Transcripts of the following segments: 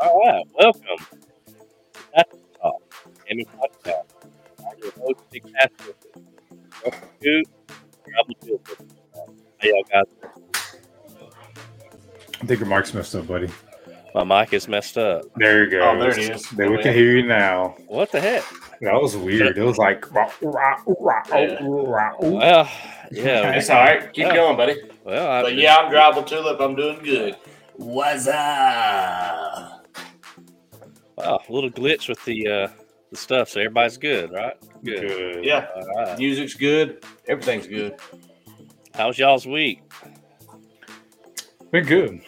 All right, welcome. That's Talk, Gaming Podcast. I'm your host, Big Pastor. Welcome to Travel Field. How y'all guys? I think your mic's messed up, buddy. My mic is messed up. There you go. Oh, there it is. There we Oh, can hear you now. What the heck? That was weird. It was like rah, rah, rah, oh, Yeah. rah, rah. Well, yeah. It's all right. Keep Yeah. going, buddy. Well, I, But yeah, I'm Dribble Tulip. I'm doing good. What's up? Wow, a little glitch with the uh, the stuff, so everybody's good, right? Good. Good. Yeah, All right. music's good. Everything's good. How's y'all's week? Been good.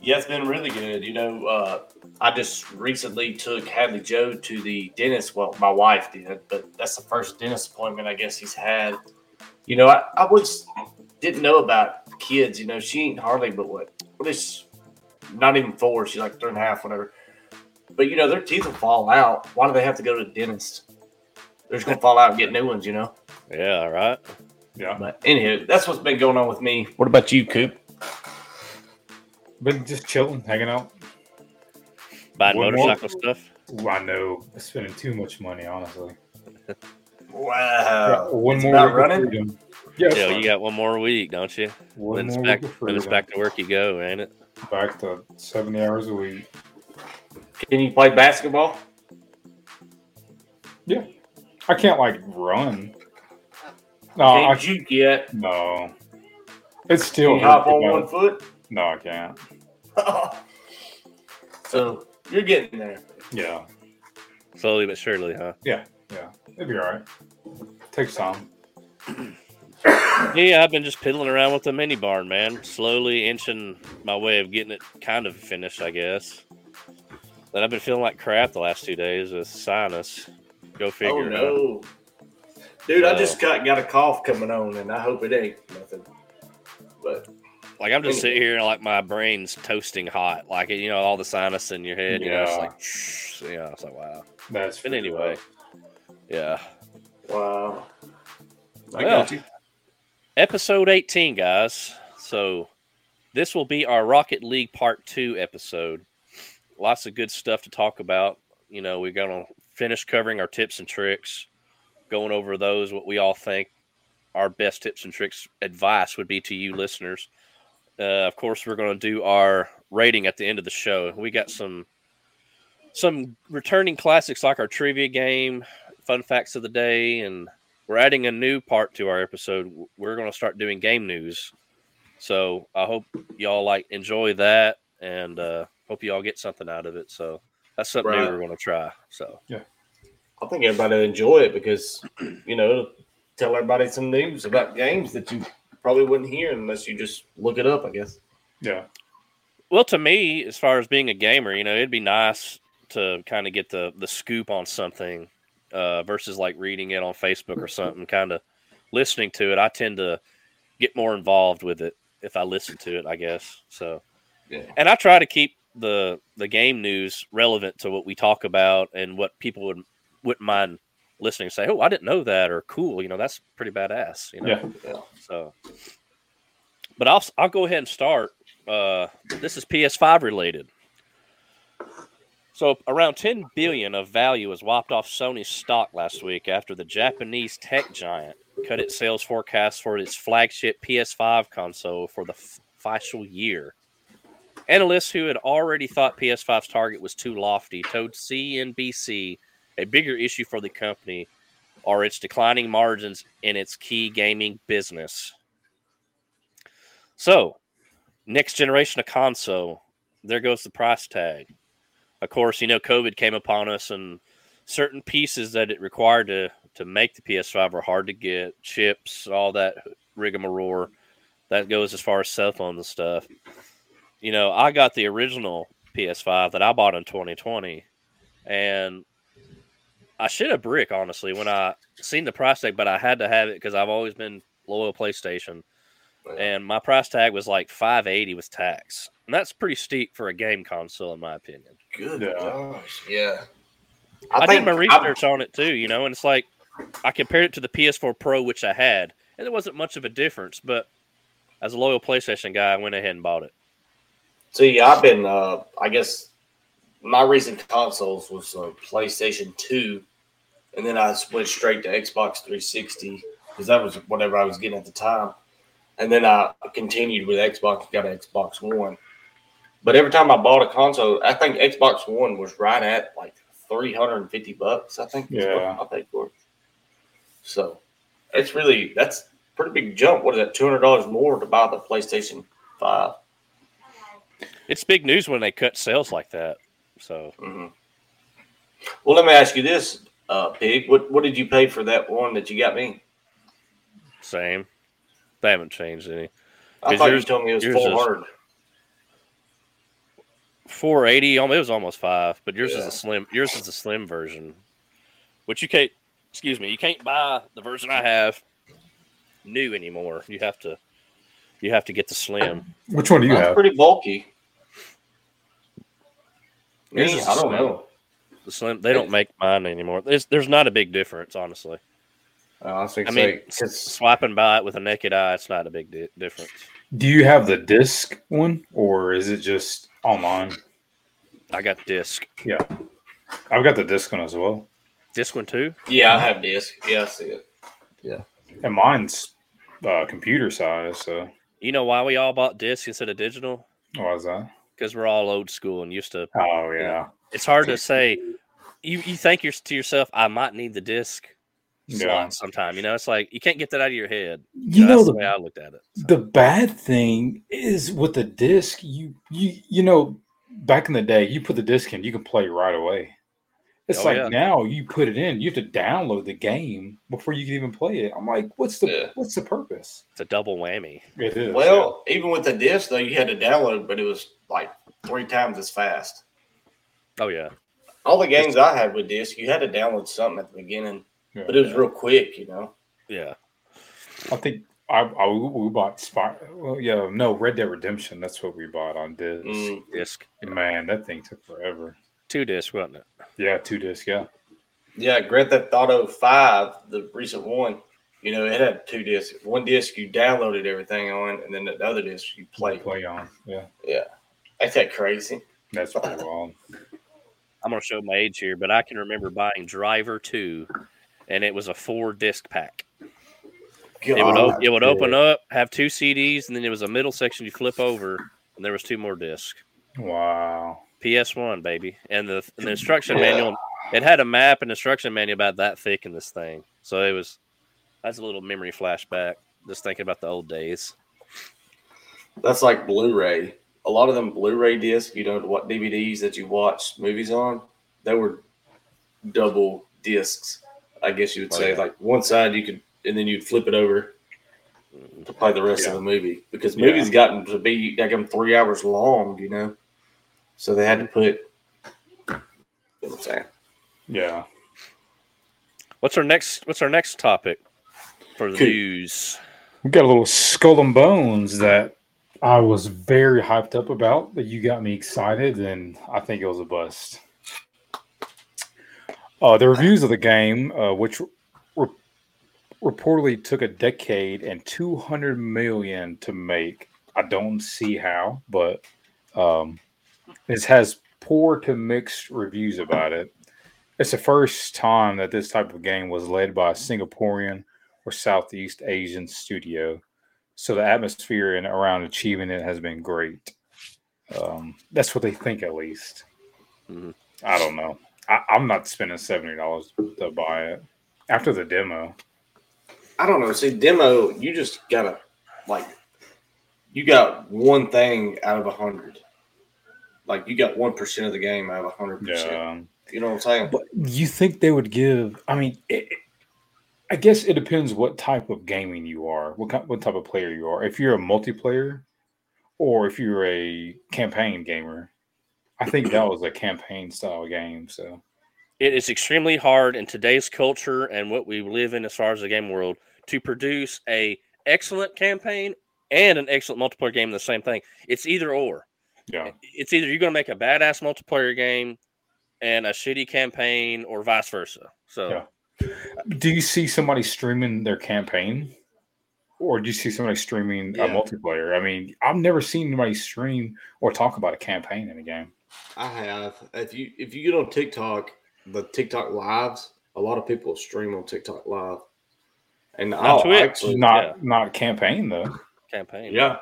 Yeah, it's been really good. You know, uh, I just recently took Hadley Joe to the dentist. Well, my wife did, but that's the first dentist appointment I guess he's had. You know, I, I was didn't know about kids. You know, she ain't hardly but what what is not even four. She's like three and a half, whatever. But you know, their teeth will fall out. Why do they have to go to the dentist? They're just gonna fall out and get new ones. You know. Yeah, all right. Yeah. But anywho, that's what's been going on with me. What about you, Coop? Been just chilling, hanging out. Buying One more- motorcycle stuff. Ooh, I know. Spending too much money, honestly. Wow. one it's more not week running? freedom. Yes. Yeah, you got one more week, don't you? one Then it's more back. week of Then it's back to work. You go, ain't it? Back to 70 hours a week. Can you play basketball? Yeah. I can't like run. No, Can't I, juke yet. no. It's Can still you hop hurt, on but- one foot? No, I can't. so you're getting there. Yeah. Slowly but surely, huh? Yeah, yeah. It'd be all right. Takes time. Yeah, I've been just piddling around with the mini barn, man. Slowly inching my way of getting it kind of finished, I guess. But I've been feeling like crap the last two days with sinus. Go oh, figure. oh no, dude! I just got got a cough coming on, and I hope it ain't nothing. But Like I'm just sitting here and like my brain's toasting hot. Like you know, all the sinus in your head. You know, it's Yeah. like, shh, you know, it's like wow. That's But anyway, yeah. wow, I Well, got you. episode 18 guys so this will be our rocket league part two episode lots of good stuff to talk about you know we're going to finish covering our tips and tricks going over those what we all think our best tips and tricks advice would be to you listeners uh, of course we're going to do our rating at the end of the show we got some some returning classics like our trivia game fun facts of the day and we're adding a new part to our episode. We're going to start doing game news. So I hope y'all like enjoy that and uh, hope y'all get something out of it. So that's something new Right. we're going to try. So yeah, I think everybody will enjoy it because you know tell everybody some news about games that you probably wouldn't hear unless you just look it up. I guess. Yeah. Well, to me, as far as being a gamer, you know, it'd be nice to kind of get the the scoop on something uh, versus like reading it on Facebook or something. Kind of listening to it, I tend to get more involved with it if I listen to it. I guess so. Yeah. And I try to keep the the game news relevant to what we talk about and what people would wouldn't mind listening. Say, oh, I didn't know that, or cool. You know, that's pretty badass. You know. Yeah. Yeah. So, but I'll I'll go ahead and start. Uh, this is PS5 related. So around 10 billion of value was wiped off Sony's stock last week after the Japanese tech giant cut its sales forecast for its flagship PS5 console for the f- fiscal year. Analysts who had already thought PS5's target was too lofty told CNBC a bigger issue for the company are its declining margins in its key gaming business. So, next generation of console, there goes the price tag. Of course, you know, COVID came upon us and certain pieces that it required to, to make the PS5 are hard to get chips, all that rigmarole. That goes as far as cell phones and stuff. You know, I got the original PS5 that I bought in 2020, and I should have brick honestly when I seen the price tag, but I had to have it because I've always been loyal PlayStation, and my price tag was like 580 with tax, and that's pretty steep for a game console in my opinion. Good Yeah. gosh, yeah. I, did think my I'm- research on it too, you know, and it's like I compared it to the PS4 Pro, which I had, and there wasn't much of a difference. But as a loyal PlayStation guy, I went ahead and bought it. See, I've been, uh, I guess, my recent consoles was uh, PlayStation Two, and then I switched straight to Xbox 360 because that was whatever I was getting at the time, and then I continued with Xbox, got an Xbox One. But every time I bought a console, I think Xbox One was right at like 350 bucks. I think. Yeah. I paid for it. So it's really that's pretty big jump. What is that? Two hundred dollars more to buy the PlayStation Five. It's big news when they cut sales like that. So hmm Well, let me ask you this, uh, Pig. What what did you pay for that one that you got me? same. They haven't changed any. I 'Cause thought yours- you told me it was yours is- four hundred. Four eighty. It was almost five, but yours is a slim. Yours is a slim version, which you can't. Excuse me. You can't buy the version I have new anymore. You have to. You have to get the slim. Which one do you That's have? pretty bulky. Yours Me, I don't slim. know. The slim. They don't make mine anymore. There's there's not a big difference, honestly. Uh, I think I mean, so, s- swiping by it with a naked eye, it's not a big di- difference. Do you have the disc one, or is it just online? I got disc. Yeah, I've got the disc one as well, Disc one too. yeah, I have disc. Yeah, I see it. Yeah, and mine's uh, computer size. So You know why we all bought disc instead of digital? why is that? Because we're all old school and used to. Oh yeah, It's hard to say. You you think you're to yourself, I might need the disc yeah. sometime. You know, it's like you can't get that out of your head. You that's know the the way I looked at it. The bad thing is with the disc, you you you know, back in the day, you put the disc in, you can play right away. It's Oh, like yeah. now you put it in, you have to download the game before you can even play it. I'm like, what's the Yeah. what's the purpose? It's a double whammy. It is. Well, even with the disc though, you had to download, but it was like three times as fast. Oh yeah, All the games I had with disc, you had to download something at the beginning, yeah. but it was real quick, you know. yeah. I think I, I we bought Spy. Well, yeah, no, Red Dead Redemption. That's what we bought on disc. Mm, Disc Man, that thing took forever. two disc, wasn't it? Yeah, two disc. Yeah, yeah, Grand Theft Auto Five, the recent one, you know, it had two discs. One disc you downloaded everything on, and then the other disc you played. play on. Yeah, Yeah. Ain't that crazy? that's pretty wild. I'm gonna show my age here, but I can remember buying Driver Two, and it was a four disc pack. It would God. op- it would open up, have two CDs, and then there was a middle section you flip over, and there was two more discs. Wow. PS1, baby, and the, and the instruction Yeah. manual. It had a map and instruction manual about that thick in this thing, so it was. That's a little memory flashback. Just thinking about the old days. That's like Blu-ray. A lot of them Blu-ray discs, you don't know, what DVDs that you watch movies on, they were double discs. I guess you would Oh, say, yeah. like one side you could, and then you'd flip it over to play the rest Yeah. of the movie because Yeah. movies gotten to be like them three hours long, you know. So they had to put. You know what I'm saying? Yeah. What's our next? What's our next topic for the Cool. news? We got a little skull and bones that I was very hyped up about that you got me excited, and I think it was a bust. Uh, the reviews of the game, uh, which re- reportedly took a decade and 200 million to make. I don't see how, but um, it has poor to mixed reviews about it. It's the first time that this type of game was led by a Singaporean or Southeast Asian studio. So the atmosphere and around achieving it has been great. Um, that's what they think, at least. Mhm. I don't know. I, I'm not spending seventy dollars to buy it after the demo. I don't know. See, demo, you just gotta like, you got one thing out of a hundred. Like you got one percent of the game out of a hundred percent. Yeah. You know what I'm saying? But you think they would give? I mean, it, it- I guess it depends what type of gaming you are, what kind, what type of player you are. If you're a multiplayer, or if you're a campaign gamer, I think that was a campaign style game. So It is extremely hard in today's culture and what we live in as far as the game world to produce a excellent campaign and an excellent multiplayer game. In the same thing. It's either or. Yeah, It's either you're going to make a badass multiplayer game and a shitty campaign, or vice versa. So Yeah. do you see somebody streaming their campaign? or do you see somebody streaming Yeah. a multiplayer? I mean, I've never seen anybody stream or talk about a campaign in a game. I have. If you if you get on TikTok, the TikTok lives, a lot of people stream on TikTok live. And I'll Twitch. actually not yeah. not campaign though. Campaign. yeah.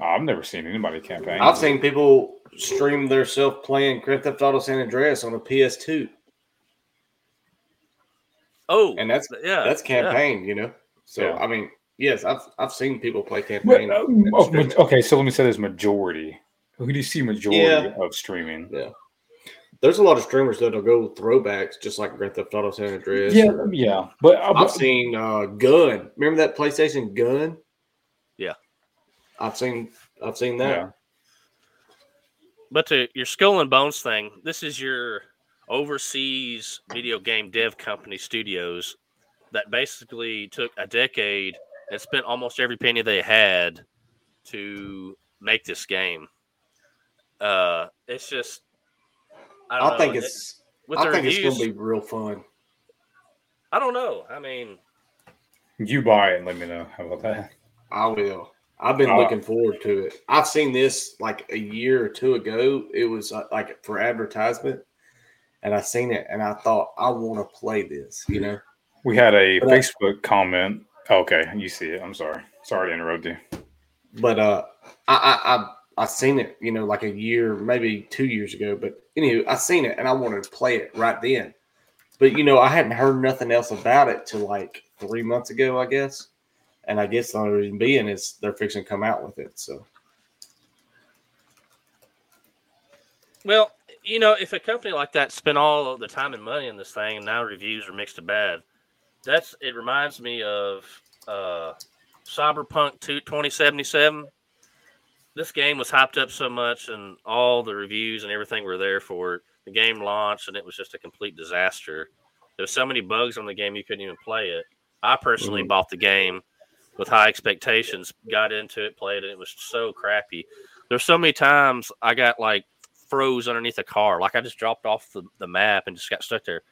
I've never seen anybody campaign. I've seen people stream their self playing Grand Theft Auto San Andreas on a PS2. Oh, And that's yeah, that's yeah. campaign, you know. So Yeah. I mean, yes, I've I've seen people play campaign. uh, and oh, stream ma- it. okay, so let me say this: majority. Who do you see majority Yeah. of streaming? Yeah. There's a lot of streamers that'll go throwbacks just like Grand Theft Auto San Andreas. Yeah, yeah, but uh, I've seen uh Gun. Remember that PlayStation Gun? Yeah. I've seen I've seen that. yeah. But to your skull and bones thing, this is your overseas video game dev company studios that basically took a decade and spent almost every penny they had to make this game. Uh, it's just, I, don't I, think it's with I think reviews. it's gonna be real fun. I don't know. I mean, You buy it and let me know. How about that? I will. I've been Uh, looking forward to it. I've seen this like a year or two ago. It was uh, like for advertisement, and I seen it, and I thought I want to play this. You know, We had a But I- Facebook comment. Okay, you see it. I'm sorry. Sorry to interrupt you. but uh, I I I, I seen it. You know, like a year, maybe two years ago. But anyway, I seen it, and I wanted to play it right then. But you know, I hadn't heard nothing else about it till like three months ago, I guess. And I guess the only reason being is they're fixing to come out with it. So Well, you know, if a company like that spent all of the time and money in this thing, and now reviews are mixed to bad, that's it. Reminds me of uh, Cyberpunk 2 2077. This game was hyped up so much, and all the reviews and everything were there for it. The game launched, and it was just a complete disaster. There was so many bugs on the game you couldn't even play it. I personally Mhm. bought the game with high expectations, got into it, played it. It was so crappy. There's so many times I got like froze underneath a car. Like I just dropped off the, the map and just got stuck there.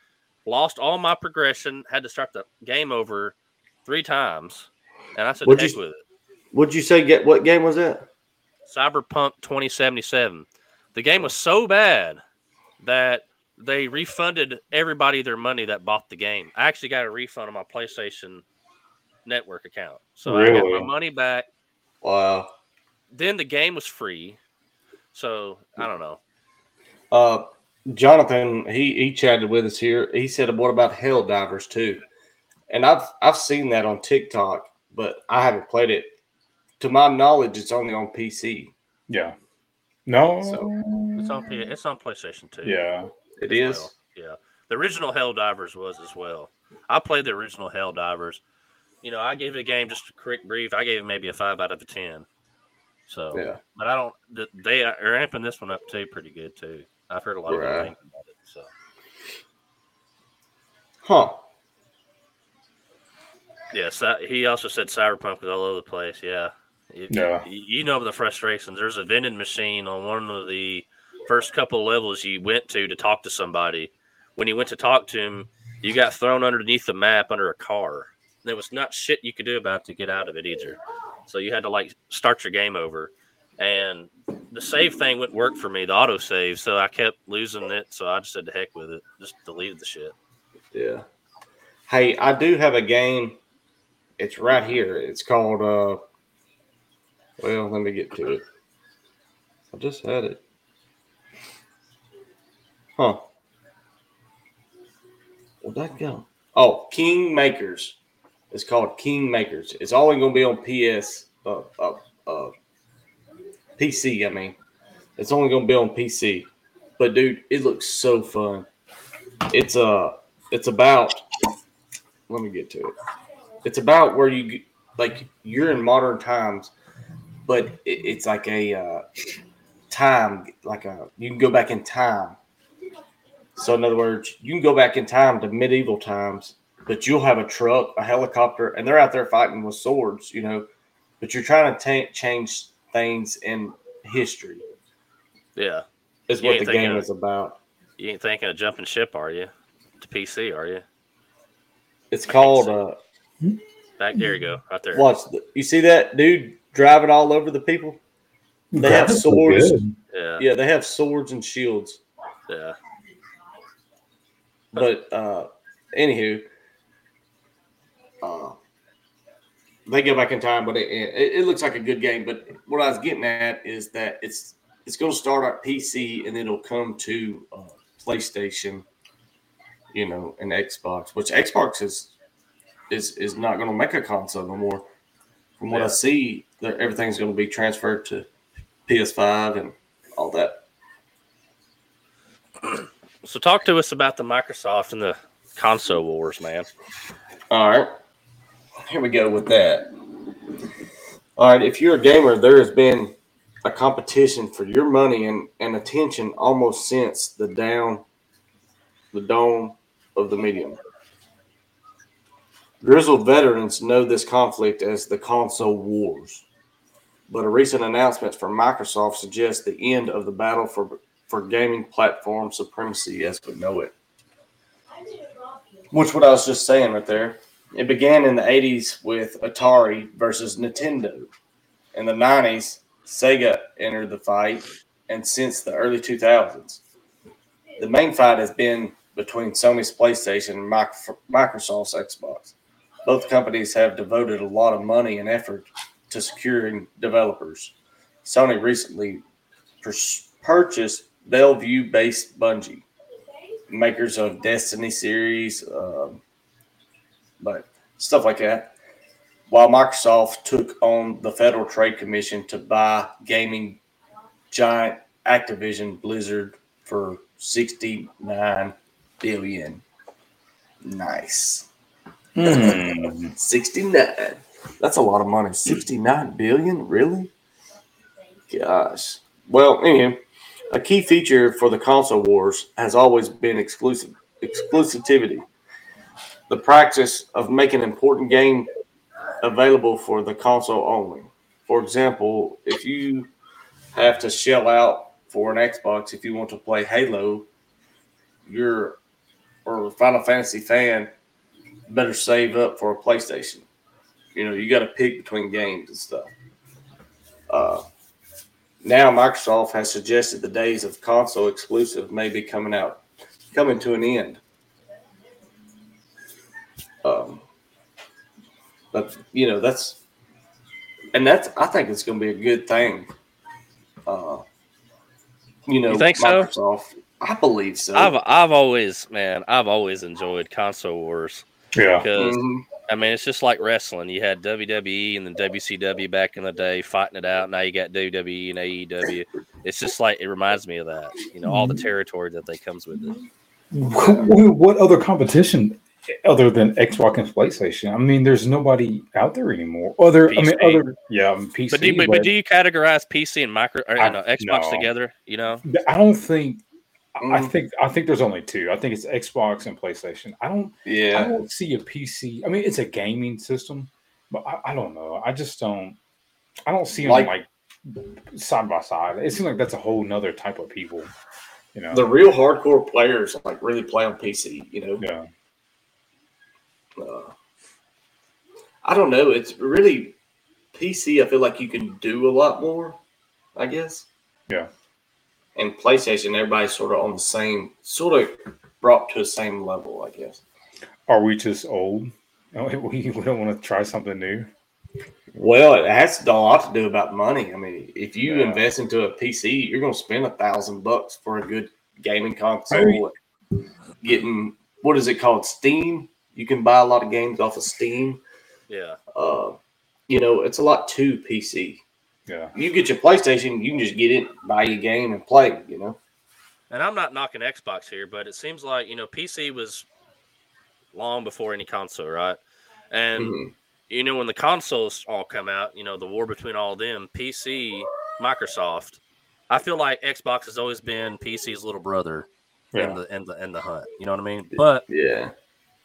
Lost all my progression, had to start the game over three times. And I said, What'd you- with it. Would you say get what game was that? Cyberpunk 2077. The game was so bad that they refunded everybody their money that bought the game. I actually got a refund on my PlayStation Network account. So I got my money back. Wow. Then the game was free. So I don't know. Uh, Jonathan, he he chatted with us here. He said, "What about Helldivers too?" And I've I've seen that on TikTok, but I haven't played it. To my knowledge, it's only on PC. Yeah. No. So, It's on it's on PlayStation 2. yeah. it is. well. Yeah. The original Helldivers was as well. I played the original Helldivers. You know, I gave the game just a quick brief. I gave it maybe a five out of a ten. So, Yeah. but I don't. They are amping this one up too, pretty good too. I've heard a lot of Right. good things about it. So, Huh. yes, he also said Cyberpunk was all over the place. Yeah, You- Yeah. You, know the frustrations. There's a vending machine on one of the first couple of levels you went to to talk to somebody. When you went to talk to him, you got thrown underneath the map under a car. There was not shit you could do about to get out of it either. So you had to like start your game over. And the save thing wouldn't work for me, the auto save. So I kept losing it. So I just said the heck with it. Just deleted the shit. Yeah. Hey, I do have a game. It's right here. It's called uh well, let me get to it. I just had it. Huh. Where'd that go? Oh, Kingmakers. It's called Kingmakers. It's only gonna be on PS uh uh, uh PC, I mean. It's only gonna be on PC. But dude, it looks so fun. It's uh it's about let me get to it it's about where you like you're in modern times but it, it's like a uh, time like a you can go back in time so in other words you can go back in time to medieval times but you'll have a truck a helicopter and they're out there fighting with swords you know but you're trying to ta- change things in history Yeah. is You what the game of- is about You ain't thinking of jumping ship, are you? To PC, are you? it's called uh Back there you go, right there. Watch. the- You see that dude driving all over the people? They have swords. Yeah, Yeah, they have swords and shields. yeah. But uh anywho, uh they go back in time, but it, it, it looks like a good game. But what I was getting at is that it's it's going to start at PC and then it'll come to uh, PlayStation, you know, and Xbox. Which Xbox is is is not going to make a console no more. From what Yeah. I see, that everything's going to be transferred to PS5 and all that. So talk to us about the Microsoft and the console wars, man. All right. Here we go with that. All right. If you're a gamer, there has been a competition for your money and, and attention almost since the down, the dawn of the medium. Grizzled veterans know this conflict as the console wars, but a recent announcement from Microsoft suggests the end of the battle for for gaming platform supremacy as we know it. Which what I was just saying right there. It began in the 80s with Atari versus Nintendo. In the 90s, Sega entered the fight, and since the early 2000s, the main fight has been between Sony's PlayStation and Microsoft's Xbox. Both companies have devoted a lot of money and effort to securing developers. Sony recently pers- purchased Bellevue based Bungie, makers of Destiny series, um, but stuff like that. While Microsoft took on the Federal Trade Commission to buy gaming giant Activision Blizzard for 69 billion. Nice. Hmm. 69. That's a lot of money. 69 billion? Really? Gosh. Well, anyway, a key feature for the console wars has always been exclusive exclusivity. The practice of making important game available for the console only. For example, if you have to shell out for an Xbox if you want to play Halo, you're or a Final Fantasy fan better save up for a PlayStation. You know, you got to pick between games and stuff. Uh, now, Microsoft has suggested the days of console exclusive may be coming out, coming to an end. But you know, that's and that's I think it's going to be a good thing. Uh, you know, You think so? Microsoft. I believe so. I've I've always, man, I've always enjoyed console wars Yeah. because Mhm. I mean it's just like wrestling. You had WWE and then WCW back in the day fighting it out. Now you got WWE and AEW. It's just like it reminds me of that. You know, all the territory that they comes with it. What, what other competition other than Xbox and PlayStation? I mean, there's nobody out there anymore. Other, I mean, other, yeah, I mean, PC. But do you, but, but do you categorize PC and micro or I- you know, Xbox no. together? You know, I don't think. I Mm. think I think there's only two. I think it's Xbox and PlayStation. I don't. Yeah. I don't see a PC. I mean, it's a gaming system, but I, I don't know. I just don't. I don't see them Like- like, side by side. It seems like that's a whole nother type of people. You know. The real hardcore players like really play on PC, you know. yeah. Uh, I don't know. It's really PC. I feel like you can do a lot more. I guess. Yeah. And PlayStation, everybody's sort of on the same, sort of brought to the same level. I guess. Are we just old? We don't want to try something new. Well, it has a lot to do about money. I mean, if you Yeah. invest into a PC, you're going to spend a thousand bucks for a good gaming console. Getting what is it called? Steam. You can buy a lot of games off of Steam. yeah. Uh, you know, it's a lot to PC. Yeah. You get your PlayStation, you can just get it, buy your game, and play. You know. And I'm not knocking Xbox here, but it seems like you know PC was long before any console, right? And Mhm. you know when the consoles all come out, you know the war between all of them, PC, Microsoft. I feel like Xbox has always been PC's little brother in the in the in the hunt. You know what I mean? But Yeah.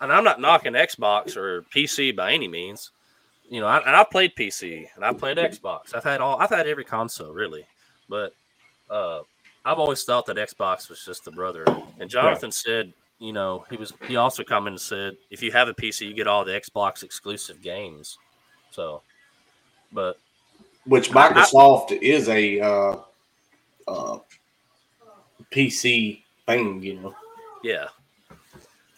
And I'm not knocking Xbox or PC by any means. You know, I, and I played PC and I played Xbox. I've had all. I've had every console really, but uh, I've always thought that Xbox was just the brother. And Jonathan said you know, he was he also commented and said if you have a PC, you get all the Xbox exclusive games. So, but Which Microsoft is a uh, uh, PC thing, you know. yeah.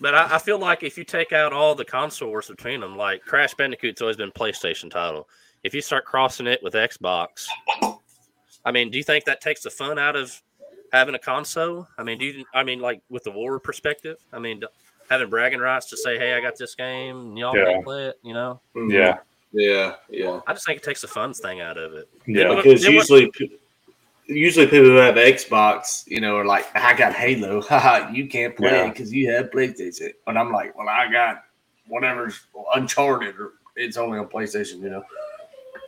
But I, I feel like if you take out all the console wars between them, like Crash Bandicoot's always been PlayStation title. If you start crossing it with Xbox, I mean, do you think that takes the fun out of having a console? I mean, do you? I mean, like with the war perspective. I mean, having bragging rights to say, "Hey, I got this game, and y'all Yeah. can play it." You know, Yeah. yeah, yeah. I just think it takes the fun thing out of it. Yeah. Look, Because then what- usually, pe- usually people who have Xbox, you know, are like, "I got Halo, haha, you can't play Yeah. it because you have PlayStation." And I'm like, "Well, I got whatever's Uncharted, or it's only on PlayStation, you know.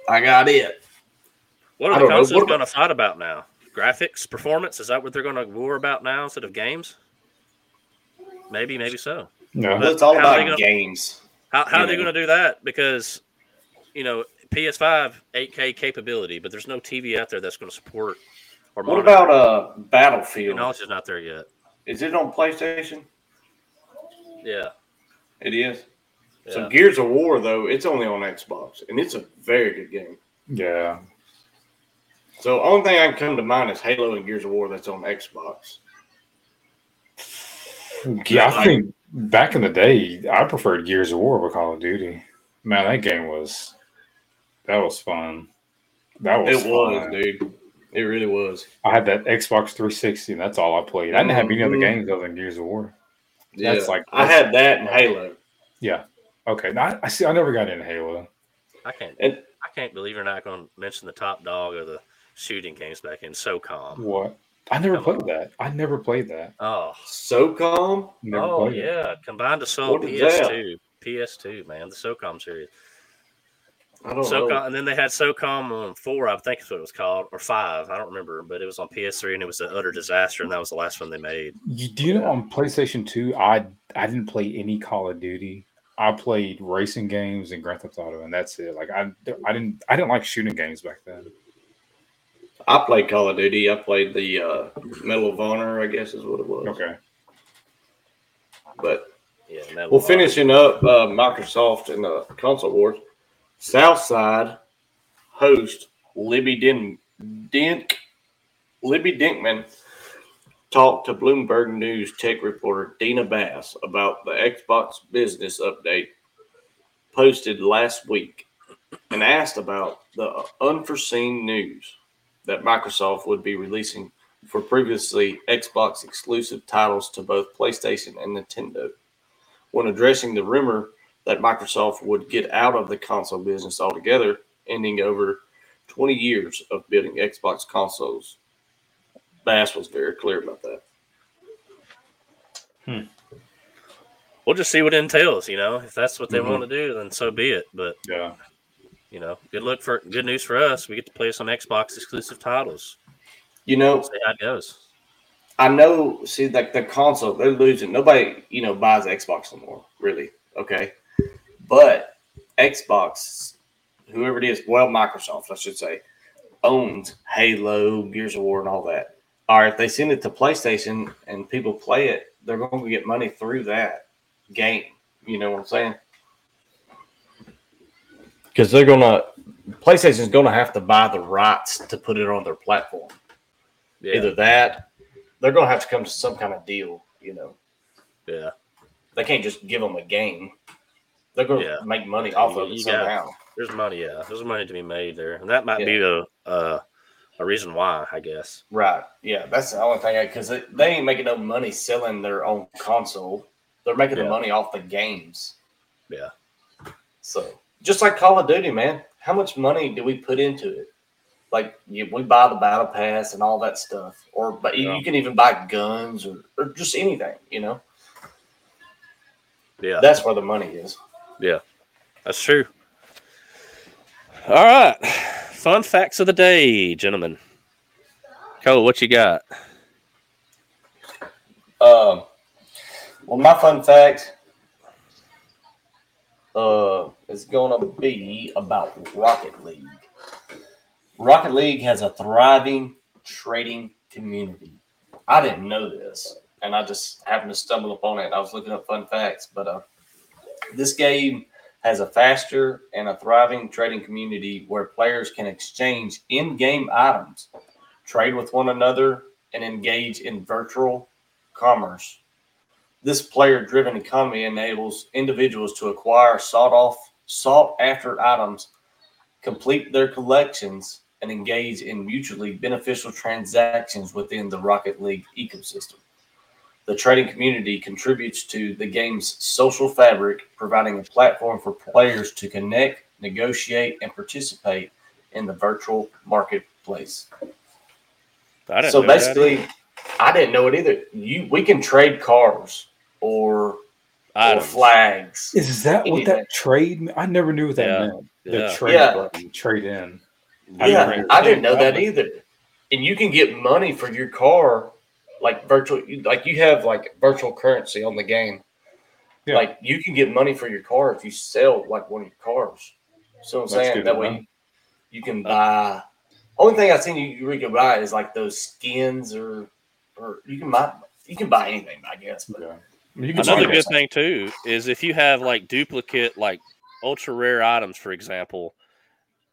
I got it." What are the consoles going to fight about now? Graphics, performance? Is that what they're going to war about now instead of games? Maybe, maybe so. No. Well, it's all about gonna- games. How, how are they going to do that? Because, you know, PS5 8K capability, but there's no TV out there that's going to support or What monitor. about uh Battlefield? technology is not there yet. Is it on PlayStation? Yeah, It is. So. Gears of War, though, it's only on Xbox, and it's a very good game. Yeah. So only thing I can come to mind is Halo and Gears of War that's on Xbox. Yeah, I think back in the day, I preferred Gears of War over Call of Duty. Man, that game was that was fun. That was It was, fun. dude. It really was. I had that Xbox 360, and that's all I played. I didn't have any other Mhm. games other than Gears of War. Yeah, That's like- I had that and Halo. Yeah. Okay. Now, I- I see. I never got into Halo. I can't. And I can't believe you're not going to mention the top dog of the shooting games back in SOCOM. What? I never Come played on. that. I never played that. Oh, SOCOM. Never oh played it. yeah, combined assault What is that? PS2, PS2, man, the SOCOM series. I don't SOCOM, know. and then they had SOCOM on four, I think is what it was called, or five, I don't remember, but it was on PS3 and it was an utter disaster, and that was the last one they made. You, do you know on PlayStation 2, I I didn't play any Call of Duty. I played racing games and Grand Theft Auto, and that's it. Like I, I didn't, I didn't like shooting games back then. I played Call of Duty. I played the uh, Medal of Honor, I guess is what it was. Okay. But Yeah, Medal well, finishing up uh, Microsoft and the console wars, Soundside host Libby Din- Dink Libby Denkmann talked to Bloomberg News tech reporter Dina Bass about the Xbox business update posted last week and asked about the unforeseen news that Microsoft would be releasing for previously Xbox exclusive titles to both PlayStation and Nintendo. When addressing the rumor that Microsoft would get out of the console business altogether, ending over 20 years of building Xbox consoles, Bass was very clear about that. Hmm. we'll just see what entails, you know. If that's what they Mhm. want to do, then so be it. But Yeah. you know, good look for good news for us. We get to play some Xbox exclusive titles. You know, We'll see how it goes. I know, see, like the console, they're losing. Nobody, you know, buys Xbox anymore, really. Okay. But Xbox, whoever it is, well, Microsoft, I should say, owns Halo, Gears of War, and all that. All right, if they send it to PlayStation and people play it, they're going to get money through that game. You know what I'm saying? Because they're going to, PlayStation's going to have to buy the rights to put it on their platform Yeah, either that they're going to have to come to some kind of deal you know yeah. they can't just give them a game they're going to Yeah. make money off of it you got- There's money. Yeah, there's money to be made there, and that might Yeah. be a, a a reason why, I guess. right yeah that's the only thing because they, they ain't making no money selling their own console they're making the money off the games Yeah. so just like call of duty man how much money do we put into it like you, we buy the battle pass and all that stuff or but you, Yeah. you can even buy guns or, or just anything you know Yeah, that's where the money is that's true. All right, fun facts of the day, gentlemen. Cole, what you got? Um, well, my fun fact uh, is going to be about Rocket League. Rocket League has a thriving trading community. I didn't know this, and I just happened to stumble upon it. I was looking up fun facts, but uh, this game has a faster and a thriving trading community where players can exchange in-game items, trade with one another, and engage in virtual commerce. This player-driven economy enables individuals to acquire sought-off, sought-after items, complete their collections, and engage in mutually beneficial transactions within the Rocket League ecosystem. The trading community contributes to the game's social fabric, providing a platform for players to connect, negotiate, and participate in the virtual marketplace. I didn't So know that. basically, I didn't know it either. You we can trade cars or, or flags. Is that what that trade? I never knew what that Yeah. meant. The Yeah. trade Yeah. button, trade in. I Yeah, never I didn't know that either. And you can get money for your car, like virtual, like you have like virtual currency on the game. Yeah. Like you can get money for your car if you sell like one of your cars. So I'm That's saying good that way you, you can buy. Only thing I've seen you, you can buy is like those skins or or you can buy you can buy anything I guess. But Yeah. I mean, you can Another good thing too is if you have like duplicate, like ultra rare items, for example,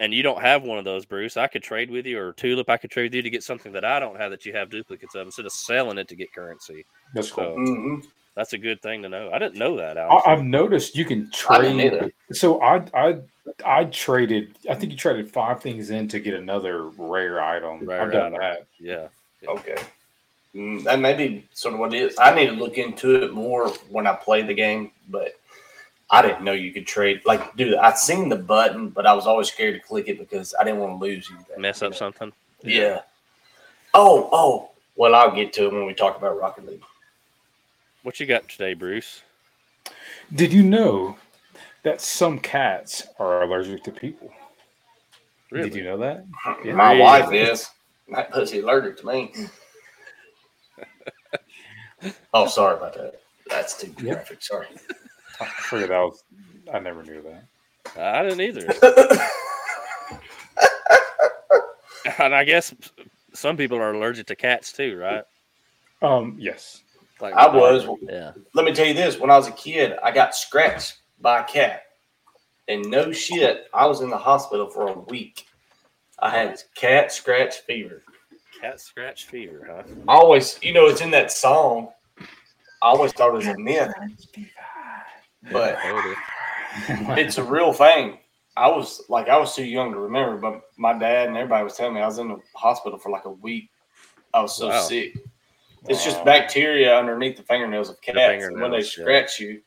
and you don't have one of those, Bruce, I could trade with you, or Tulip, I could trade with you to get something that I don't have that you have duplicates of, instead of selling it to get currency. That's cool. So Mhm. that's a good thing to know. I didn't know that. I, Honestly. I've noticed you can trade. either. So I I I traded. I think you traded five things in to get another rare item. Rare I've done item. that. yeah, Okay. Mm, that may be sort of what it is. I need to look into it more when I play the game, but I didn't know you could trade. Like, dude, I seen the button, but I was always scared to click it because I didn't want to lose anything. mess you up know? something. Yeah. Oh, oh. Well, I'll get to it when we talk about Rocket League. What you got today, Bruce? Did you know that some cats are allergic to people? Really? Did you know that? Yeah. My Really? wife is. That pussy allergic to me. oh, sorry about that. That's too Yeah. graphic. Sorry. I figured that was. I never knew that. I didn't either. and I guess some people are allergic to cats too, right? Um. Yes. Like I was. Yeah. Let me tell you this: when I was a kid, I got scratched by a cat, and no shit, I was in the hospital for a week. I had cat scratch fever. Cat scratch fever, huh? I always, you know, it's in that song. I always thought it was a myth, but it's a real thing. I was like, I was too young to remember, but my dad and everybody was telling me I was in the hospital for like a week. I was so Wow. sick. It's just bacteria underneath the fingernails of cats. and when they fingernails, yeah. scratch you,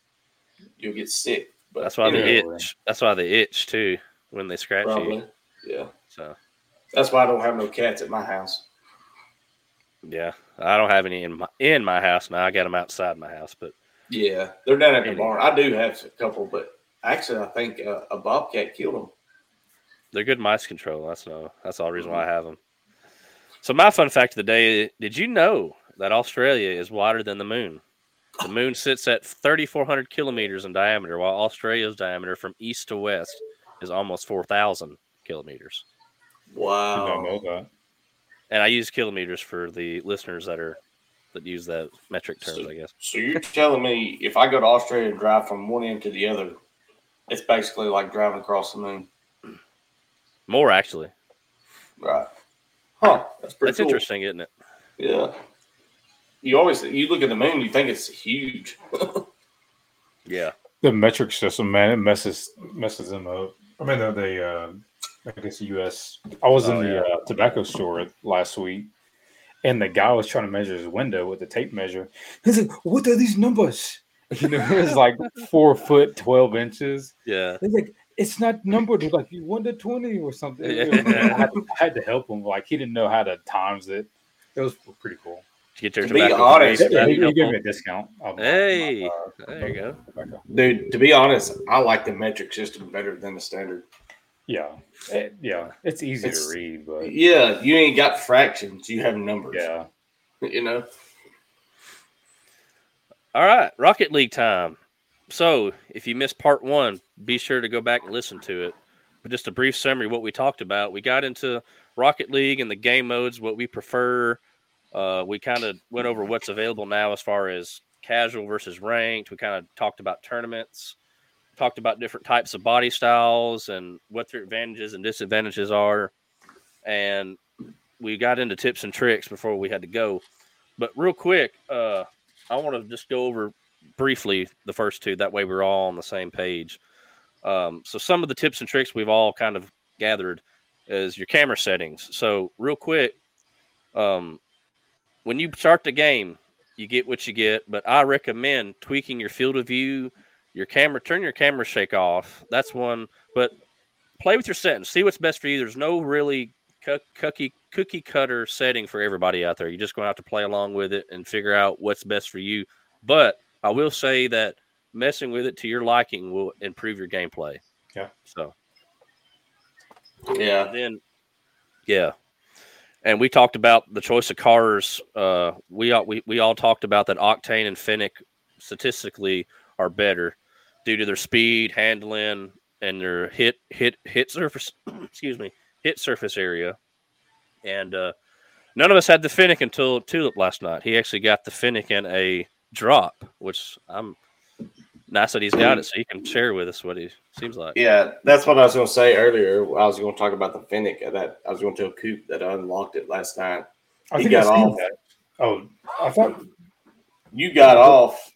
you'll get sick. But That's why they anyway, itch. That's why they itch too when they scratch Probably. you. Yeah. So That's why I don't have no cats at my house. yeah, I don't have any in my in my house now. I got them outside my house, but Yeah. They're down at the barn. I do have a couple, but actually, I think uh, a bobcat killed them. they're good mice control. That's no. That's the reason why I have them. So my fun fact of the day: Did you know that Australia is wider than the moon? The moon sits at 3,400 kilometers in diameter, while Australia's diameter from east to west is almost 4,000 kilometers. Did not Wow. know that. And I use kilometers for the listeners that are that use that metric terms, I guess. So you're telling me if I go to Australia and drive from one end to the other, it's basically like driving across the moon, More actually. right? Huh? That's pretty That's cool. interesting, isn't it? Yeah. You always you look at the moon, you think it's huge. Yeah. The metric system, man, it messes messes them up. I mean, the, the uh, I guess the U.S. I was Oh, in the yeah. uh, tobacco store last week, and the guy was trying to measure his window with the tape measure. He's like, "What are these numbers?" You know, it was like four foot twelve inches. Yeah. He's like, "It's not numbered like one to twenty or something." Yeah. I, had to, I had to help him. Like he didn't know how to times it. It was pretty cool. To get your To be honest, Yeah, he, he gave me a discount. on my- Hey, my, uh, there you go. Dude, to be honest, I like the metric system better than the standard. Yeah, It- yeah, it's easy It's- to read, but Yeah, you ain't got fractions, you have numbers. yeah. You know? All right, Rocket League time. So, if you missed part one, be sure to go back and listen to it. But just a brief summary of what we talked about. We got into Rocket League and the game modes, what we prefer, Uh, we kind of went over what's available now as far as casual versus ranked. We kind of talked about tournaments, talked about different types of body styles and what their advantages and disadvantages are. And we got into tips and tricks before we had to go. But real quick, uh, I want to just go over briefly the first two. That way we're all on the same page. Um, so some of the tips and tricks we've all kind of gathered is your camera settings. So real quick, um, when you start the game, you get what you get. But I recommend tweaking your field of view, your camera, turn your camera shake off. That's one. But play with your settings. See what's best for you. There's no really cookie cookie cutter setting for everybody out there. You're just going to have to play along with it and figure out what's best for you. But I will say that messing with it to your liking will improve your gameplay. Yeah. So. Yeah. Then, yeah, and we talked about the choice of cars. Uh, we all we, we all talked about that Octane and Fennec statistically are better due to their speed, handling, and their hit hit hit surface. excuse me, hit surface area. And uh, none of us had the Fennec until Tulip last night. He actually got the Fennec in a drop, which I'm nice that he's got it, so he can share with us what he seems like. Yeah, that's what I was going to say earlier. I was going to talk about the Fennec. That I was going to tell Coop that I unlocked it last night. I he think got off. that. Oh, I thought You got off,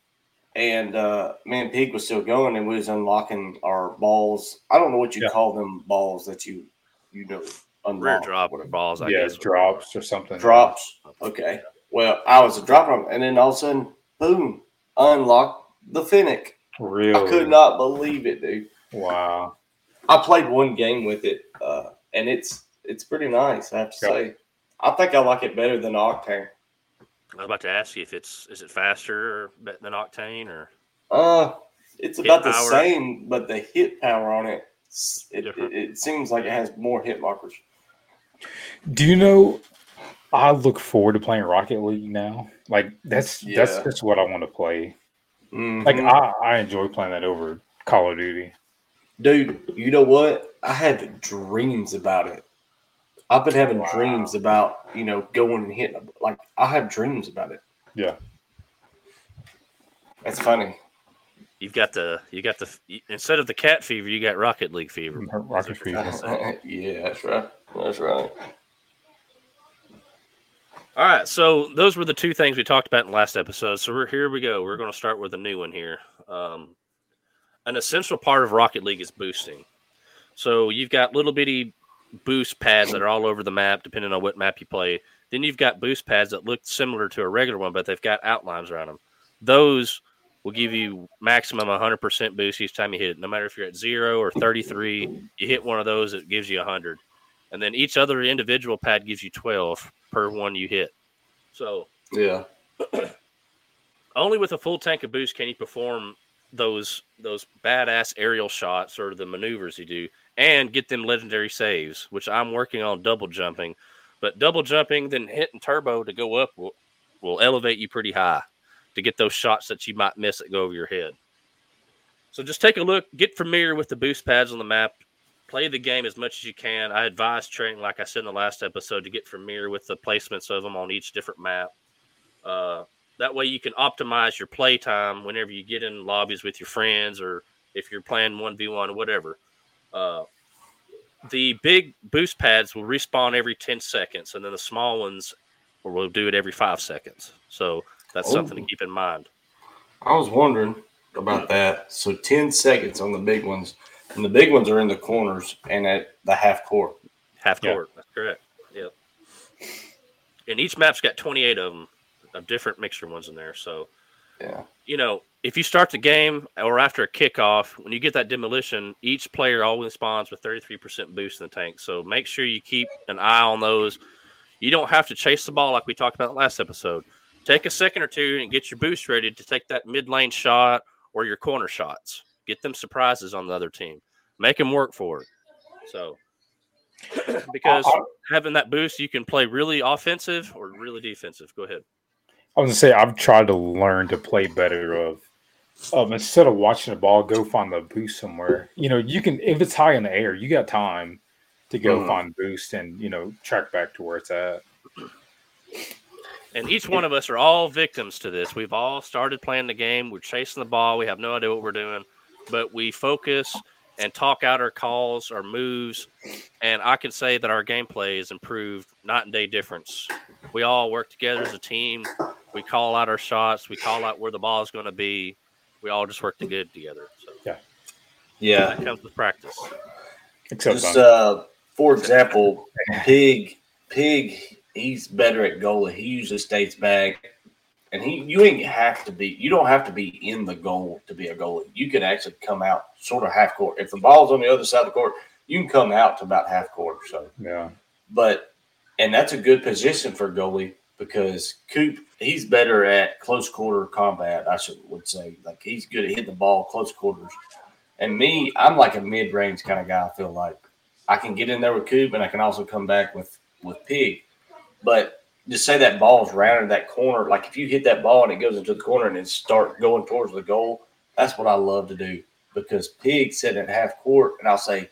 and uh, me and Pig was still going, and we was unlocking our balls. I don't know what you Yeah. call them balls that you you know unlock. Rear drop whatever. balls, I yeah, guess. drops or something. drops. Okay. Well, I was dropping them, and then all of a sudden, boom, unlocked the Fennec. Really? I could not believe it, dude. Wow. I played one game with it, uh, and it's it's pretty nice. I have to Yeah. say. I think I like it better than Octane. I was about to ask you if it's is it faster or be- than Octane or Uh, it's about the power. same, but the hit power on it, it, it, it seems like it has more hit markers. Do you know? I look forward to playing Rocket League now. Like that's that's Yeah. just what I want to play. Mhm. Like I, I enjoy playing that over Call of Duty. Dude, you know what? I have dreams about it. I've been having Wow. dreams about you know going and hitting. Like I have dreams about it. Yeah. That's funny. you've got the you got the instead of the cat fever, you got Rocket League fever. Rocket That's Fever. trying to say. yeah, that's right. That's right. All right, so those were the two things we talked about in the last episode. So we're here we go. We're going to start with a new one here. Um, an essential part of Rocket League is boosting. So you've got little bitty boost pads that are all over the map, depending on what map you play. Then you've got boost pads that look similar to a regular one, but they've got outlines around them. Those will give you maximum 100% boost each time you hit it. No matter if you're at zero or 33, you hit one of those, it gives you 100. And then each other individual pad gives you 12 per one you hit. So Yeah. only with a full tank of boost can you perform those those badass aerial shots or the maneuvers you do and get them legendary saves, which I'm working on double jumping. But double jumping, then hitting turbo to go up will, will elevate you pretty high to get those shots that you might miss that go over your head. So just take a look, get familiar with the boost pads on the map, play the game as much as you can. I advise training, like I said in the last episode, to get familiar with the placements of them on each different map. Uh, that way you can optimize your play time whenever you get in lobbies with your friends or if you're playing 1v1 or whatever. Uh, the big boost pads will respawn every 10 seconds, and then the small ones will do it every five seconds. So that's something to Oh. keep in mind. I was wondering about that. So 10 seconds on the big ones. And the big ones are in the corners and at the half court. Half Yeah. That's correct. Yep. And each map's got 28 of them, of different mixture ones in there. So, Yeah. You know, if you start the game or after a kickoff, when you get that demolition, each player always spawns with 33% boost in the tank. So make sure you keep an eye on those. You don't have to chase the ball like we talked about last episode. Take a second or two and get your boost ready to take that mid lane shot or your corner shots. Get them surprises on the other team. Make them work for it. So, because uh, uh, having that boost, you can play really offensive or really defensive. Go ahead. I was gonna say I've tried to learn to play better of um instead of watching the ball, go find the boost somewhere. You know, you can if it's high in the air, you got time to go Mhm. find boost and you know track back to where it's at. And each one of us are all victims to this. We've all started playing the game. We're chasing the ball. We have no idea what we're doing, but we focus and talk out our calls, our moves. And I can say that our gameplay has improved night and day difference. We all work together as a team. We call out our shots. We call out where the ball is going to be. We all just work good together. So Yeah. that comes with practice. Except Just uh, for example, Pig, Pig, he's better at goalie. He usually stays back, and he you ain't have to be. You don't have to be in the goal to be a goalie. You can actually come out sort of half court. If the ball's on the other side of the court, you can come out to about half court. So, yeah. but and that's a good position for goalie because Coop he's better at close quarter combat. I should would say like he's good at hitting the ball close quarters. And me, I'm like a mid range kind of guy. I feel like I can get in there with Coop and I can also come back with with Pig. But just say that ball's rounded that corner. Like if you hit that ball and it goes into the corner and it start going towards the goal, that's what I love to do because Pig sitting at half court and I'll say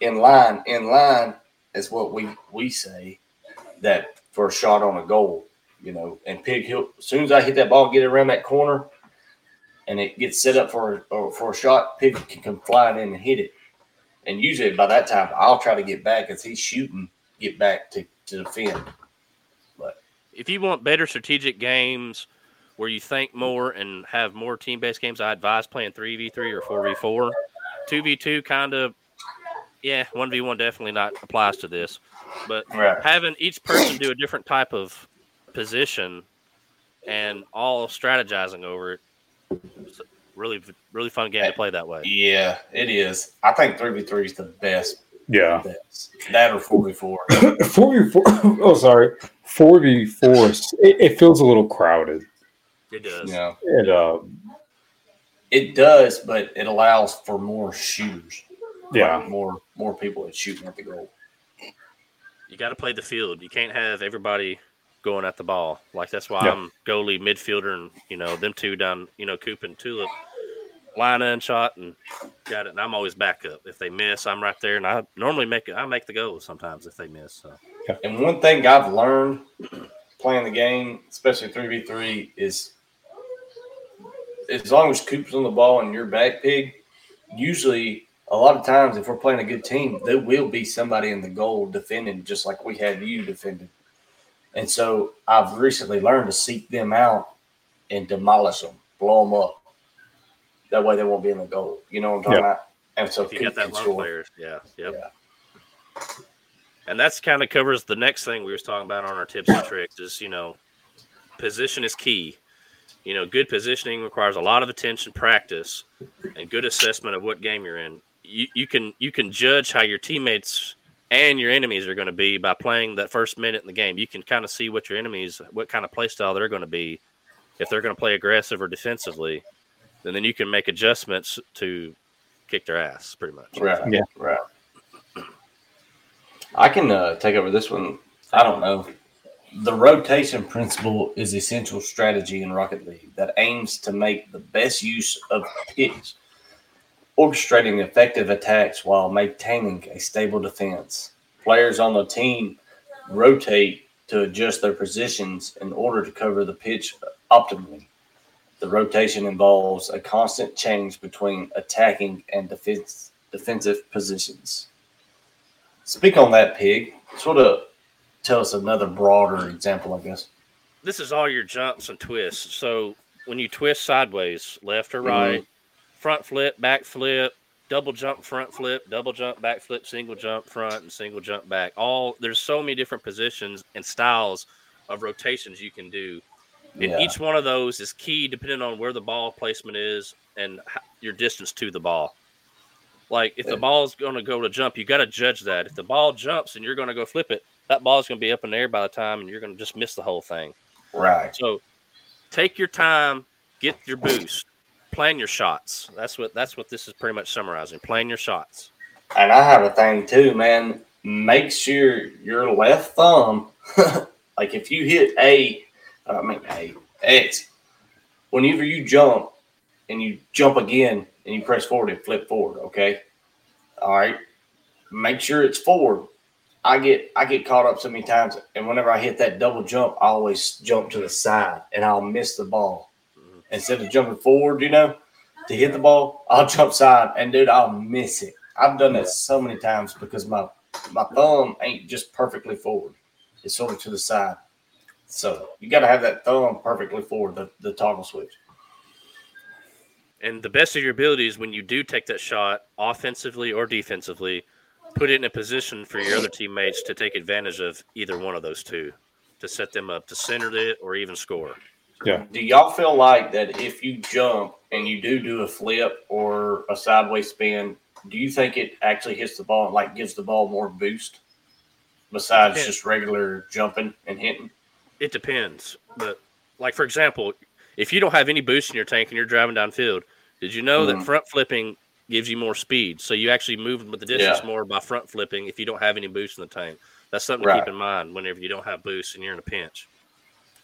in line, in line is what we we say that for a shot on a goal, you know, and Pig he'll as soon as I hit that ball, get around that corner, and it gets set up for or for a shot, Pig can come flying in and hit it. And usually by that time, I'll try to get back as he's shooting, get back to to defend. But if you want better strategic games where you think more and have more team based games, I advise playing 3v3 or 4v4. 2v2 kind of, yeah, 1v1 definitely not applies to this. But Right. having each person do a different type of position and all strategizing over it, it's a really, really fun game to play that way. Yeah, it is. I think three v three is the best. Yeah. best. That or four v four. Four v four. Oh, sorry. Four v four. It, it feels a little crowded. It does. Yeah, It uh. it does, but it allows for more shooters. Yeah. Like more more people that shooting at the goal. You got to play the field. You can't have everybody going at the ball. Like that's why Yeah. I'm goalie, midfielder, and you know them two down. You know Coop and Tulip line in shot and got it. And I'm always back up. If they miss, I'm right there, and I normally make it. I make the goal sometimes if they miss. So And one thing I've learned playing the game, especially three v three, is as long as Coop's on the ball and you're back pig, usually a lot of times if we're playing a good team, there will be somebody in the goal defending just like we had you defending. And so I've recently learned to seek them out and demolish them, blow them up. That way they won't be in the goal. You know what I'm talking Yeah. about? And so if you got that can lone score. players, yeah, yep. Yeah. And that's kind of covers the next thing we was talking about on our tips and tricks is you know, position is key. You know, good positioning requires a lot of attention, practice, and good assessment of what game you're in. You, you can you can judge how your teammates and your enemies are going to be by playing that first minute in the game. You can kind of see what your enemies, what kind of play style they're going to be, if they're going to play aggressive or defensively, and then you can make adjustments to kick their ass, pretty much. Right. Yeah. Right. I can uh, take over this one. I don't know. The rotation principle is essential strategy in Rocket League that aims to make the best use of pitch, orchestrating effective attacks while maintaining a stable defense. Players on the team rotate to adjust their positions in order to cover the pitch optimally. The rotation involves a constant change between attacking and defense, defensive positions. Speak on that, Pig. Sort of tell us another broader example, I guess. this is all your jumps and twists. So when you twist sideways, left or Mhm. right, front flip, back flip, double jump, front flip, double jump, back flip, single jump, front, and single jump back. All there's so many different positions and styles of rotations you can do. And Yeah. each one of those is key depending on where the ball placement is and your distance to the ball. Like if the ball's going to go to jump, you got to judge that. If the ball jumps and you're going to go flip it, that ball's going to be up in the air by the time, and you're going to just miss the whole thing. Right. So take your time, get your boost, plan your shots. That's what that's what this is pretty much summarizing. Plan your shots. And I have a thing too, man. Make sure your left thumb, like if you hit A, uh, I mean A, X, whenever you jump and you jump again and you press forward and flip forward, okay? All right. Make sure it's forward. I get I get caught up so many times, and whenever I hit that double jump, I always jump to the side, and I'll miss the ball. Instead of jumping forward. You know, to hit the ball, I'll jump side, and dude, I'll miss it. I've done that so many times because my my thumb ain't just perfectly forward; it's sort of to the side. So you got to have that thumb perfectly forward, the, the toggle switch. And the best of your abilities when you do take that shot, offensively or defensively, put it in a position for your other teammates to take advantage of either one of those two, to set them up to center it or even score. Yeah. Do y'all feel like that if you jump and you do do a flip or a sideways spin, do you think it actually hits the ball and like gives the ball more boost besides Depends. just regular jumping and hitting? It depends. But like for example, if you don't have any boost in your tank and you're driving downfield, did you know that Mhm. front flipping gives you more speed? So you actually move with the distance Yeah. more by front flipping if you don't have any boost in the tank. That's something to Right. keep in mind whenever you don't have boost and you're in a pinch.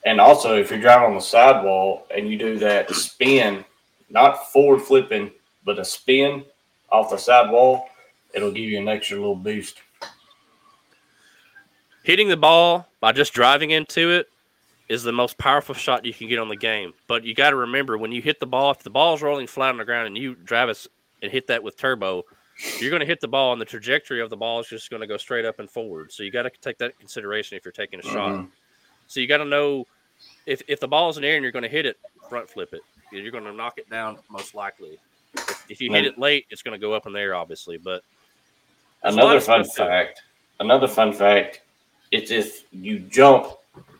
And also, if you're driving on the sidewall and you do that spin, not forward flipping, but a spin off the sidewall, it'll give you an extra little boost. Hitting the ball by just driving into it is the most powerful shot you can get on the game. But you got to remember when you hit the ball, if the ball's rolling flat on the ground and you drive it and hit that with turbo, you're going to hit the ball and the trajectory of the ball is just going to go straight up and forward. So you got to take that consideration if you're taking a shot. Mhm. So you got to know if, if the ball's in the air and you're going to hit it, front flip it. You're going to knock it down most likely. If, if you hit it late, it's going to go up in the air, obviously. But There's a lot Another fun stuff to it. fact. Another fun fact. It's if you jump,